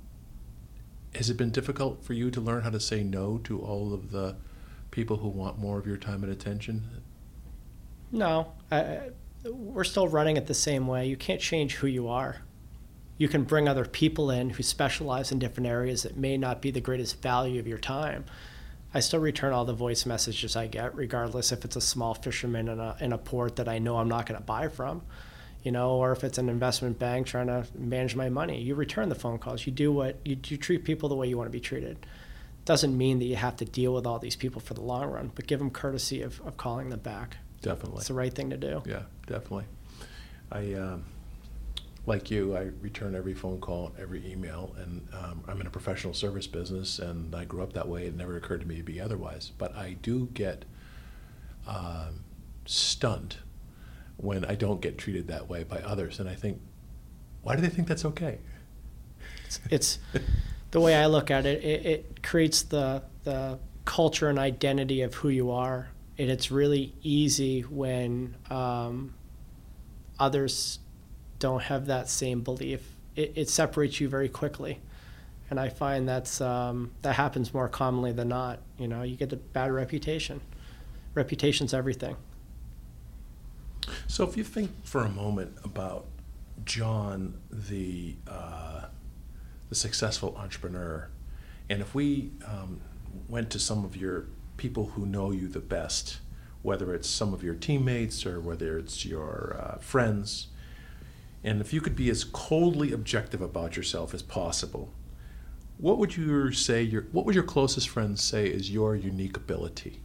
has it been difficult for you to learn how to say no to all of the people who want more of your time and attention? No, I, we're still running it the same way. You can't change who you are. You can bring other people in who specialize in different areas that may not be the greatest value of your time. I still return all the voice messages I get, regardless if it's a small fisherman in a, in a port that I know I'm not going to buy from you know, or if it's an investment bank trying to manage my money. You return the phone calls. You do what you, you treat people the way you want to be treated. Doesn't mean that you have to deal with all these people for the long run, but give them courtesy of, of calling them back. Definitely, it's the right thing to do. Yeah, definitely. I um, like you. I return every phone call, every email, and um, I'm in a professional service business, and I grew up that way. It never occurred to me to be otherwise. But I do get um, stunned when I don't get treated that way by others. And I think, why do they think that's okay? It's, it's the way I look at it, it, it, creates the, the culture and identity of who you are. And it's really easy when um, others don't have that same belief. It, it, separates you very quickly. And I find that's um, that happens more commonly than not. You know, you get a bad reputation. Reputation's everything. So if you think for a moment about John, the uh, the successful entrepreneur, and if we um, went to some of your people who know you the best, whether it's some of your teammates or whether it's your uh, friends, and if you could be as coldly objective about yourself as possible, what would you say your what would your closest friends say is your unique ability?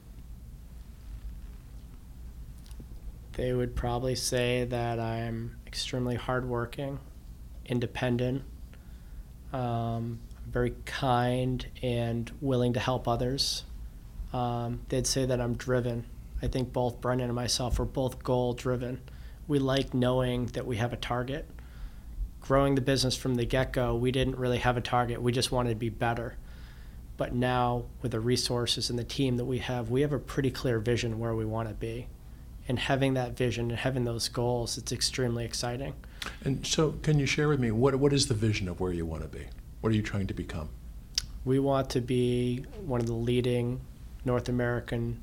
they would probably say that I'm extremely hardworking, independent, um, very kind, and willing to help others. Um, they'd say that I'm driven. I think both Brendan and myself are both goal driven. We like knowing that we have a target. Growing the business from the get go, we didn't really have a target. We just wanted to be better. But now, with the resources and the team that we have, we have a pretty clear vision where we want to be and having that vision and having those goals, it's extremely exciting. And so, can you share with me what what is the vision of where you want to be? What are you trying to become? We want to be one of the leading North American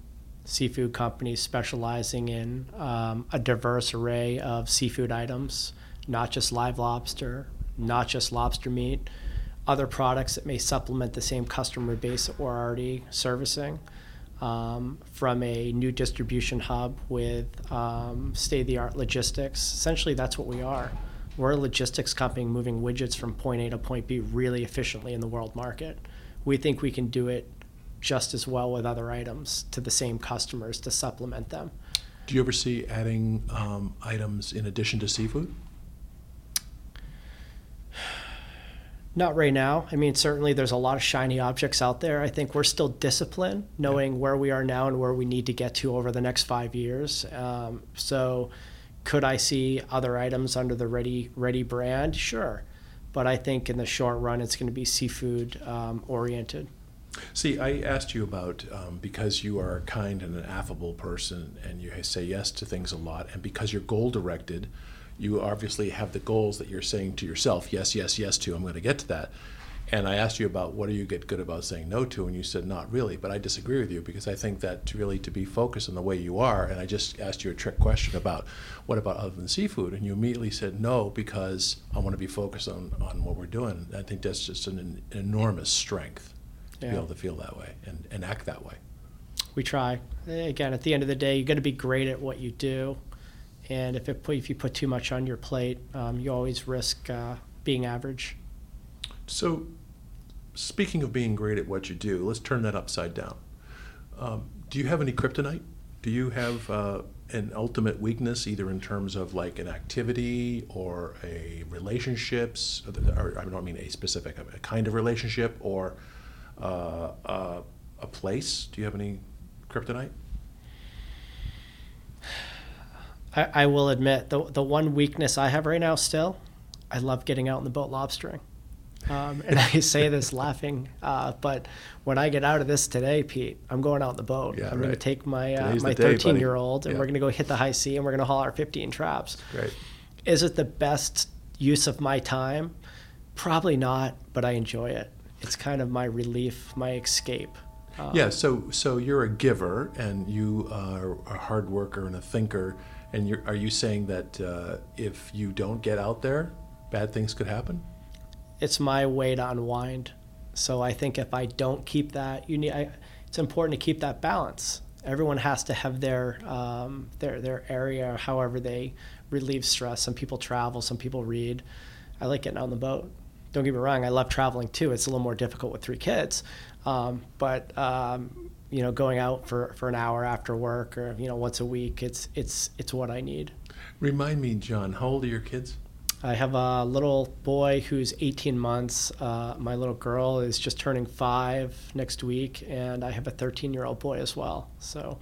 seafood companies specializing in um, a diverse array of seafood items, not just live lobster, not just lobster meat, other products that may supplement the same customer base that we're already servicing um, from a new distribution hub with um, state of the art logistics. Essentially, that's what we are. We're a logistics company moving widgets from point A to point B really efficiently in the world market. We think we can do it just as well with other items to the same customers to supplement them. Do you ever see adding um, items in addition to seafood? Not right now. I mean, certainly there's a lot of shiny objects out there. I think we're still disciplined, knowing yeah. where we are now and where we need to get to over the next five years. Um, so, could I see other items under the Ready Ready brand? Sure, but I think in the short run, it's going to be seafood um, oriented. See, I asked you about um, because you are a kind and an affable person, and you say yes to things a lot, and because you're goal directed you obviously have the goals that you're saying to yourself, yes, yes, yes to, I'm going to get to that. And I asked you about what do you get good about saying no to, and you said not really. But I disagree with you because I think that to really to be focused on the way you are. And I just asked you a trick question about what about other than seafood, and you immediately said no because I want to be focused on, on what we're doing. I think that's just an, an enormous strength to yeah. be able to feel that way and, and act that way. We try. Again, at the end of the day, you got to be great at what you do and if it if you put too much on your plate, um, you always risk uh, being average. So, speaking of being great at what you do, let's turn that upside down. Um, do you have any kryptonite? Do you have uh, an ultimate weakness, either in terms of like an activity or a relationships, or, I don't mean a specific, a kind of relationship, or uh, uh, a place? Do you have any kryptonite? I, I will admit the the one weakness I have right now still, I love getting out in the boat lobstering. Um, and I say this laughing, uh, but when I get out of this today, Pete, I'm going out in the boat. Yeah, I'm going to take my uh, my the day, 13 year old, and Yeah. we're going to go hit the high sea, and we're going to haul our 15 traps. Great. Is it the best use of my time? Probably not, but I enjoy it. It's kind of my relief, my escape. Um, Yeah, so so you're a giver and you are a hard worker and a thinker, and you're, are you saying that uh, if you don't get out there, bad things could happen? it's my way to unwind. So I think if I don't keep that, you need. I, it's important to keep that balance. Everyone has to have their um, their their area, however they relieve stress. Some people travel, some people read. I like getting out on the boat. Don't get me wrong, I love traveling too. It's a little more difficult with three kids, um, but um, you know, going out for, for an hour after work or you know once a week, it's it's it's what I need. Remind me, John, how old are your kids? I have a little boy who's 18 months. Uh, my little girl is just turning five next week, and I have a 13 year old boy as well. So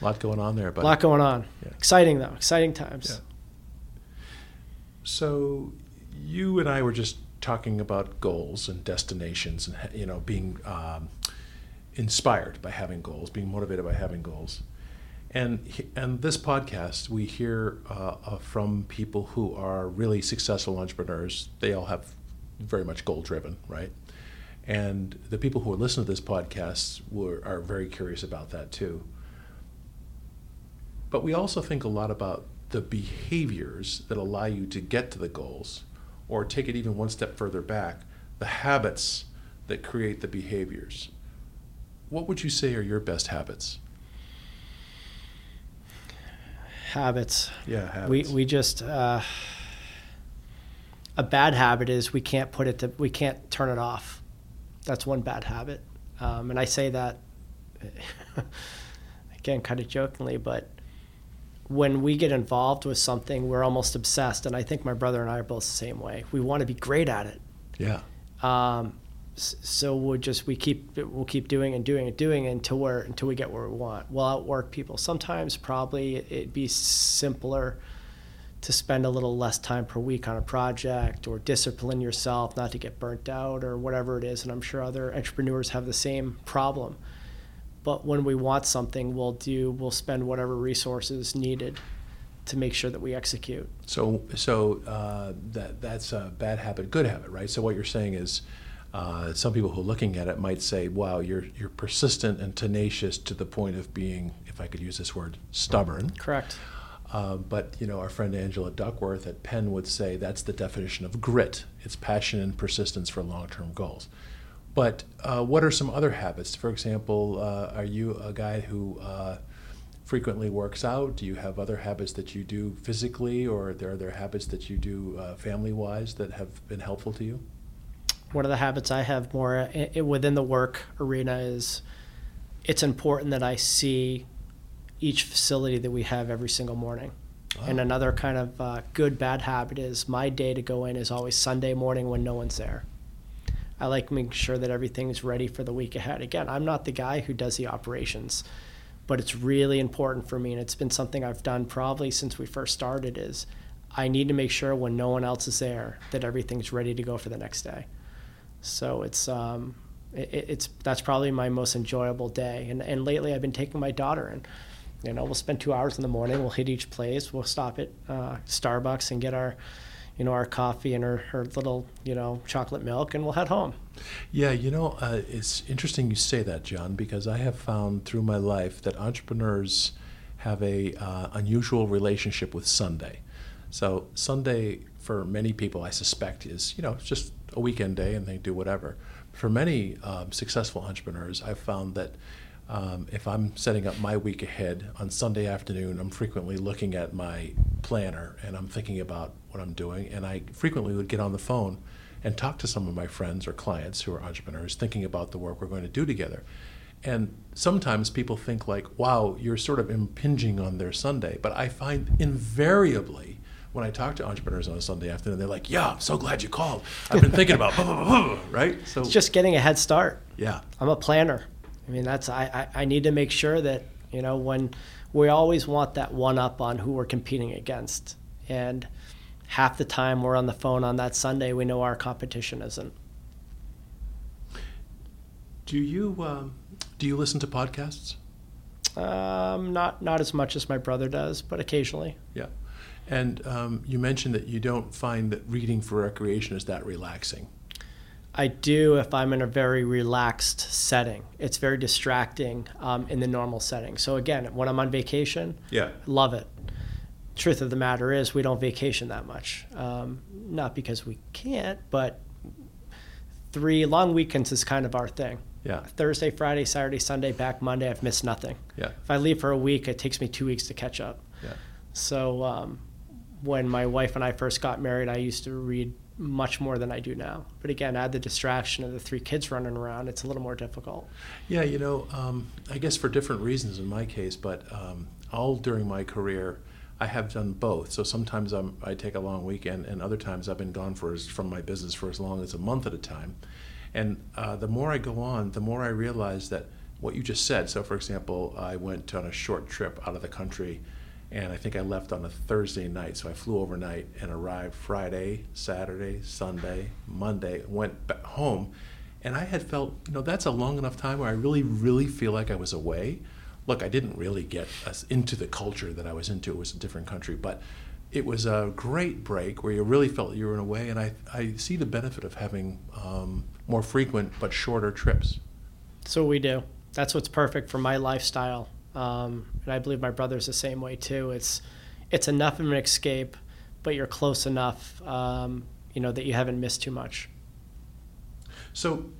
A lot going on there, but a lot going on. Yeah. Exciting though, exciting times. Yeah. So you and I were just talking about goals and destinations, and you know, being um, inspired by having goals, being motivated by having goals. And and this podcast, we hear uh, uh, from people who are really successful entrepreneurs. They all have very much goal driven, right? And the people who are listening to this podcast were, are very curious about that too. But we also think a lot about the behaviors that allow you to get to the goals, or take it even one step further back, the habits that create the behaviors. What would you say are your best habits? Habits. Yeah, habits. We we just uh, a bad habit is we can't put it to we can't turn it off. That's one bad habit, um, and I say that again, kind of jokingly, but when we get involved with something, we're almost obsessed, and I think my brother and I are both the same way. We want to be great at it. yeah, Um, so we'll just we keep we'll keep doing and doing and doing until we're until we get where we want. We'll outwork people. Sometimes probably it'd be simpler to spend a little less time per week on a project or discipline yourself not to get burnt out or whatever it is. And I'm sure other entrepreneurs have the same problem. But when we want something, we'll do we'll spend whatever resources needed to make sure that we execute. So, so uh, that that's a bad habit, good habit, right? So what you're saying is, uh, some people who are looking at it might say, "Wow, you're you're persistent and tenacious to the point of being, if I could use this word, stubborn." Correct. Uh, but you know, our friend Angela Duckworth at Penn would say that's the definition of grit. It's passion and persistence for long-term goals. But uh, what are some other habits? For example, uh, are you a guy who uh, frequently works out? Do you have other habits that you do physically, or are there other habits that you do uh, family-wise that have been helpful to you? one of the habits I have more within the work arena is it's important that I see each facility that we have every single morning. And Oh. another kind of uh, good bad habit is my day to go in is always Sunday morning when no one's there. I like making sure that everything's ready for the week ahead. Again, I'm not the guy who does the operations, but it's really important for me, and it's been something I've done probably since we first started. Is I need to make sure when no one else is there that everything's ready to go for the next day. So it's um, it, it's that's probably my most enjoyable day. And and lately I've been taking my daughter and you know we'll spend two hours in the morning. We'll hit each place. We'll stop at uh, Starbucks and get our you know our coffee and her, her little you know chocolate milk, and we'll head home. Yeah, you know, uh, it's interesting you say that, John, because I have found through my life that entrepreneurs have a uh, unusual relationship with Sunday. So Sunday, for many people, I suspect is you know just a weekend day and they do whatever. For many um, successful entrepreneurs, I've found that um, if I'm setting up my week ahead on Sunday afternoon, I'm frequently looking at my planner and I'm thinking about what I'm doing, and I frequently would get on the phone and talk to some of my friends or clients who are entrepreneurs thinking about the work we're going to do together. And sometimes people think like, wow, you're sort of impinging on their Sunday. But I find invariably when I talk to entrepreneurs on a Sunday afternoon, they're like, yeah, I'm so glad you called. I've been thinking about, blah, blah, blah, right? So, It's just getting a head start. yeah, I'm a planner. I mean, that's I, I, I need to make sure that you know when we always want that one up on who we're competing against, and half the time we're on the phone on that Sunday, we know our competition isn't. Do you um, do you listen to podcasts? Um, not not as much as my brother does, but occasionally. Yeah, and um, you mentioned that you don't find that reading for recreation is that relaxing. I do if I'm in a very relaxed setting. It's very distracting um, in the normal setting. So again, when I'm on vacation, Yeah. love it. Truth of the matter is, we don't vacation that much. Um, not because we can't, but three long weekends is kind of our thing. Yeah. Thursday, Friday, Saturday, Sunday, back Monday. I've missed nothing. Yeah. If I leave for a week, it takes me two weeks to catch up. Yeah. So um, when my wife and I first got married, I used to read much more than I do now. But again, add the distraction of the three kids running around, it's a little more difficult. Yeah, you know, um, I guess for different reasons in my case, but um, all during my career, I have done both. So sometimes I'm, I take a long weekend, and other times I've been gone for as, from my business for as long as a month at a time. And uh, the more I go on, the more I realize that what you just said. So, for example, I went on a short trip out of the country, and I think I left on a Thursday night. So I flew overnight and arrived Friday, Saturday, Sunday, Monday, went back home. And I had felt, you know, that's a long enough time where I really, really feel like I was away. Look, I didn't really get us into the culture that I was into. It was a different country, but it was a great break where you really felt you were in a way. And I, I see the benefit of having um, more frequent but shorter trips. So we do. That's what's perfect for my lifestyle. Um, and I believe my brother's the same way too. It's it's enough of an escape, but you're close enough, um, you know, that you haven't missed too much. So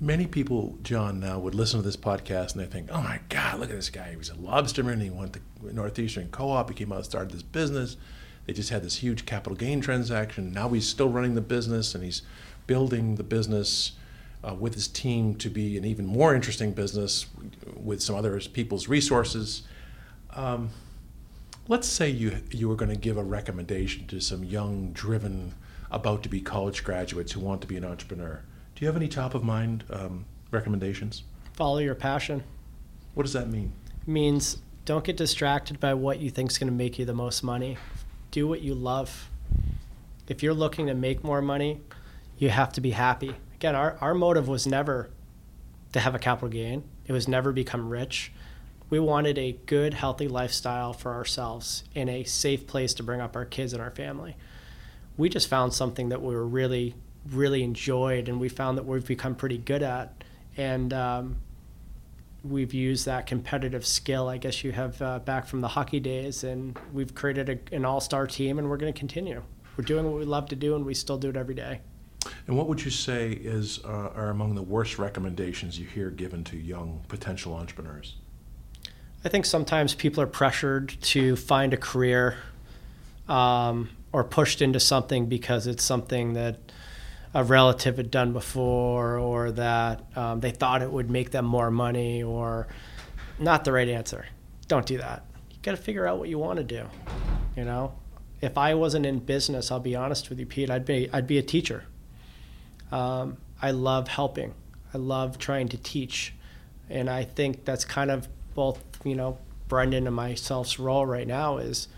many people, John, now would listen to this podcast and they think, "Oh my God, look at this guy! He was a lobsterman. He went to Northeastern Co-op. He came out and started this business. They just had this huge capital gain transaction. Now he's still running the business and he's building the business uh, with his team to be an even more interesting business with some other people's resources." Um, let's say you you were going to give a recommendation to some young, driven, about to be college graduates who want to be an entrepreneur. Do you have any top of mind um, recommendations? Follow your passion. What does that mean? means don't get distracted by what you think is going to make you the most money. Do what you love. If you're looking to make more money, you have to be happy. Again, our, our motive was never to have a capital gain, it was never become rich. We wanted a good, healthy lifestyle for ourselves in a safe place to bring up our kids and our family. We just found something that we were really, really enjoyed, and we found that we've become pretty good at. And um, we've used that competitive skill, I guess you have uh, back from the hockey days, and we've created a, an all star team, and we're going to continue. We're doing what we love to do, and we still do it every day. And what would you say is uh, are among the worst recommendations you hear given to young potential entrepreneurs? I think sometimes people are pressured to find a career um, or pushed into something because it's something that a relative had done before or that um, they thought it would make them more money or not the right answer. Don't do that. You got to figure out what you want to do. You know, if I wasn't in business, I'll be honest with you, Pete, I'd be I'd be a teacher. Um, I love helping. I love trying to teach, and I think that's kind of both you know Brendan and myself's role right now is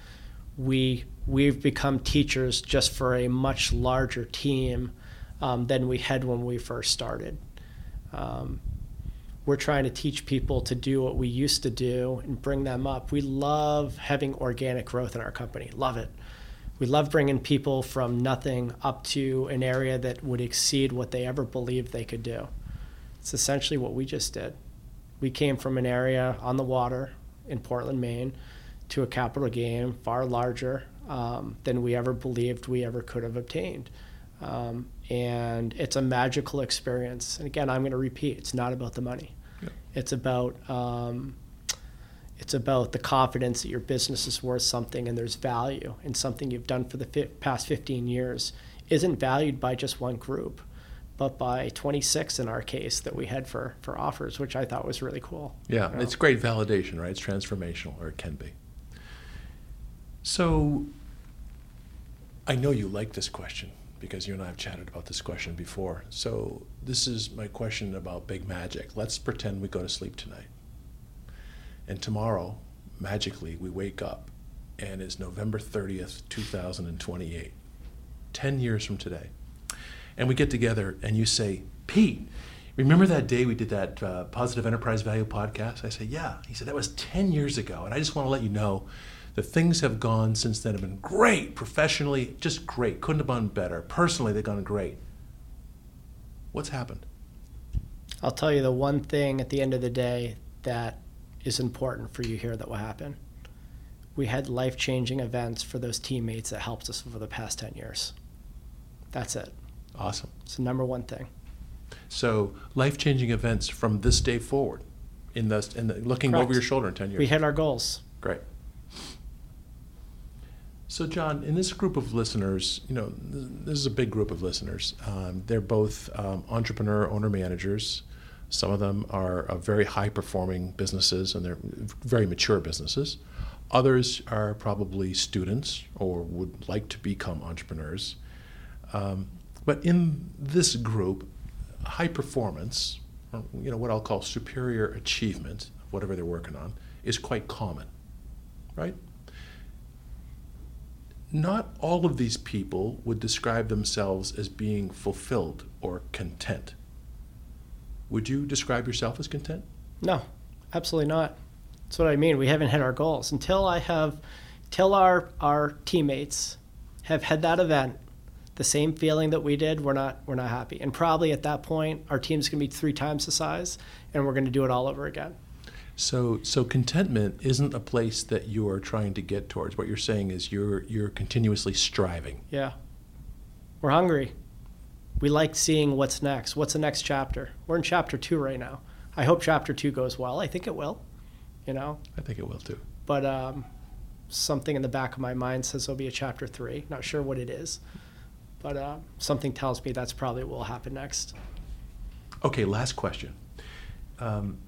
we we've become teachers just for a much larger team um, than we had when we first started. Um, we're trying to teach people to do what we used to do and bring them up. We love having organic growth in our company. Love it. We love bringing people from nothing up to an area that would exceed what they ever believed they could do. It's essentially what we just did. We came from an area on the water in Portland, Maine, to a capital gain far larger um, than we ever believed we ever could have obtained. Um, and it's a magical experience. And again, I'm going to repeat: it's not about the money. Yeah. It's about um, it's about the confidence that your business is worth something and there's value in something you've done for the fi- past 15 years isn't valued by just one group, but by 26 in our case that we had for for offers, which I thought was really cool. Yeah, You know? it's great validation, right? It's transformational, or it can be. So, I know you like this question, because you and I have chatted about this question before. So, this is my question about big magic. Let's pretend we go to sleep tonight. And tomorrow, magically, we wake up and it's November 30th, 2028, 10 years from today. And we get together and you say, Pete, remember that day we did that uh, Positive Enterprise Value podcast? I say, yeah. He said, that was 10 years ago. And I just want to let you know the things have gone since then have been great. Professionally, just great. Couldn't have gone better. Personally, they've gone great. What's happened? I'll tell you the one thing at the end of the day that is important for you here that will happen. We had life changing events for those teammates that helped us over the past 10 years. That's it. Awesome. It's the number one thing. So, life changing events from this day forward, in the, in the looking Correct. over your shoulder in 10 years. We hit our goals. Great. So, John, in this group of listeners, you know, this is a big group of listeners. Um, they're both um, entrepreneur, owner managers. Some of them are uh, very high performing businesses and they're very mature businesses. Others are probably students or would like to become entrepreneurs. Um, but in this group, high performance, or, you know, what I'll call superior achievement, whatever they're working on, is quite common, right? not all of these people would describe themselves as being fulfilled or content. Would you describe yourself as content? No, absolutely not. That's what I mean. We haven't hit our goals until I have, till our our teammates have had that event, the same feeling that we did. We're not we're not happy, and probably at that point our team's going to be three times the size, and we're going to do it all over again. So, so contentment isn't a place that you are trying to get towards. What you're saying is you're you're continuously striving. Yeah, we're hungry. We like seeing what's next. What's the next chapter? We're in chapter two right now. I hope chapter two goes well. I think it will. You know, I think it will too. but um, something in the back of my mind says there'll be a chapter three. Not sure what it is, but uh, something tells me that's probably what will happen next. Okay, last question. Um,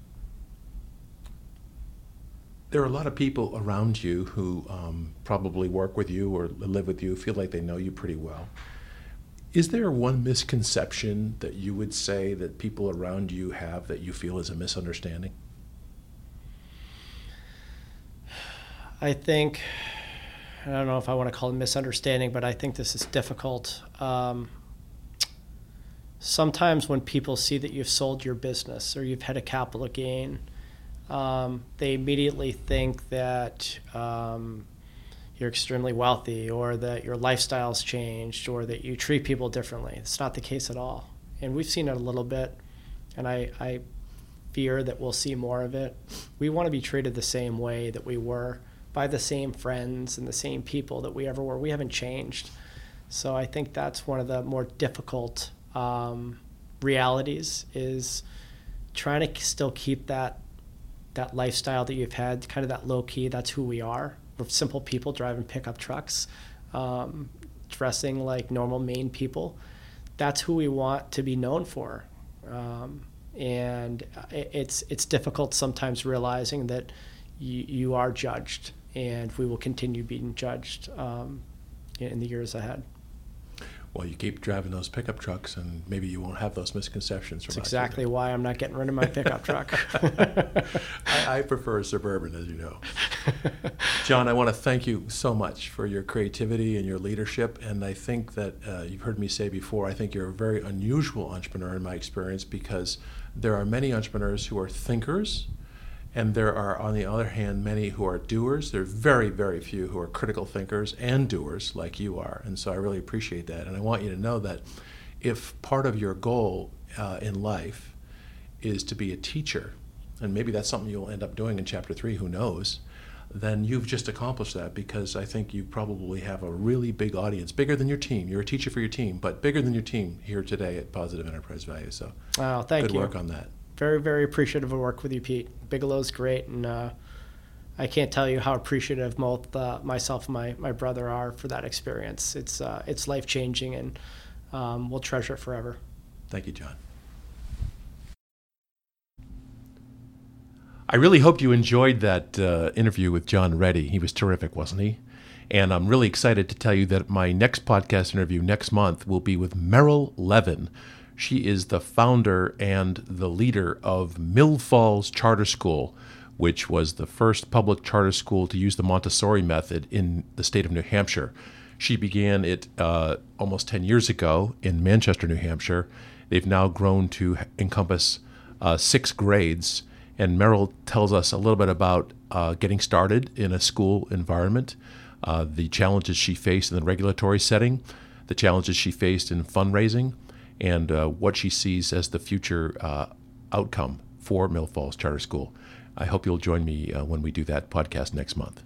there are a lot of people around you who um, probably work with you or live with you, feel like they know you pretty well. Is there one misconception that you would say that people around you have that you feel is a misunderstanding? I think I don't know if I want to call it misunderstanding, but I think this is difficult. Um, sometimes when people see that you've sold your business or you've had a capital gain, um, they immediately think that um, you're extremely wealthy or that your lifestyle's changed or that you treat people differently. It's not the case at all. And we've seen it a little bit, and I, I fear that we'll see more of it. We want to be treated the same way that we were by the same friends and the same people that we ever were. We haven't changed. So I think that's one of the more difficult um, realities is trying to still keep that that lifestyle that you've had, kind of that low key. That's who we are. Simple people driving pickup trucks, um, dressing like normal Maine people. That's who we want to be known for. Um, and it's it's difficult sometimes realizing that you, you are judged, and we will continue being judged um, in the years ahead. Well, you keep driving those pickup trucks, and maybe you won't have those misconceptions. That's exactly why I'm not getting rid of my pickup truck. I, I, prefer a suburban, as you know. John, I want to thank you so much for your creativity and your leadership. And I think that uh, you've heard me say before, I think you're a very unusual entrepreneur in my experience because there are many entrepreneurs who are thinkers and there are, on the other hand, many who are doers. There are very, very few who are critical thinkers and doers like you are. And so I really appreciate that. And I want you to know that if part of your goal uh, in life is to be a teacher, and maybe that's something you'll end up doing in chapter three, who knows, then you've just accomplished that because I think you probably have a really big audience, bigger than your team. You're a teacher for your team, but bigger than your team here today at Positive Enterprise Value. So, oh, thank good you. work on that very very appreciative of work with you, Pete. Bigelow's great, and uh, I can't tell you how appreciative both uh, myself and my, my brother are for that experience. It's uh, it's life changing, and um, we'll treasure it forever. Thank you, John. I really hope you enjoyed that uh, interview with John Ready. He was terrific, wasn't he? And I'm really excited to tell you that my next podcast interview next month will be with Merrill Levin. She is the founder and the leader of Mill Falls Charter School, which was the first public charter school to use the Montessori method in the state of New Hampshire. She began it uh, almost 10 years ago in Manchester, New Hampshire. They've now grown to encompass uh, six grades. And Merrill tells us a little bit about uh, getting started in a school environment, uh, the challenges she faced in the regulatory setting, the challenges she faced in fundraising, and uh, what she sees as the future uh, outcome for Mill Falls Charter School. I hope you'll join me uh, when we do that podcast next month.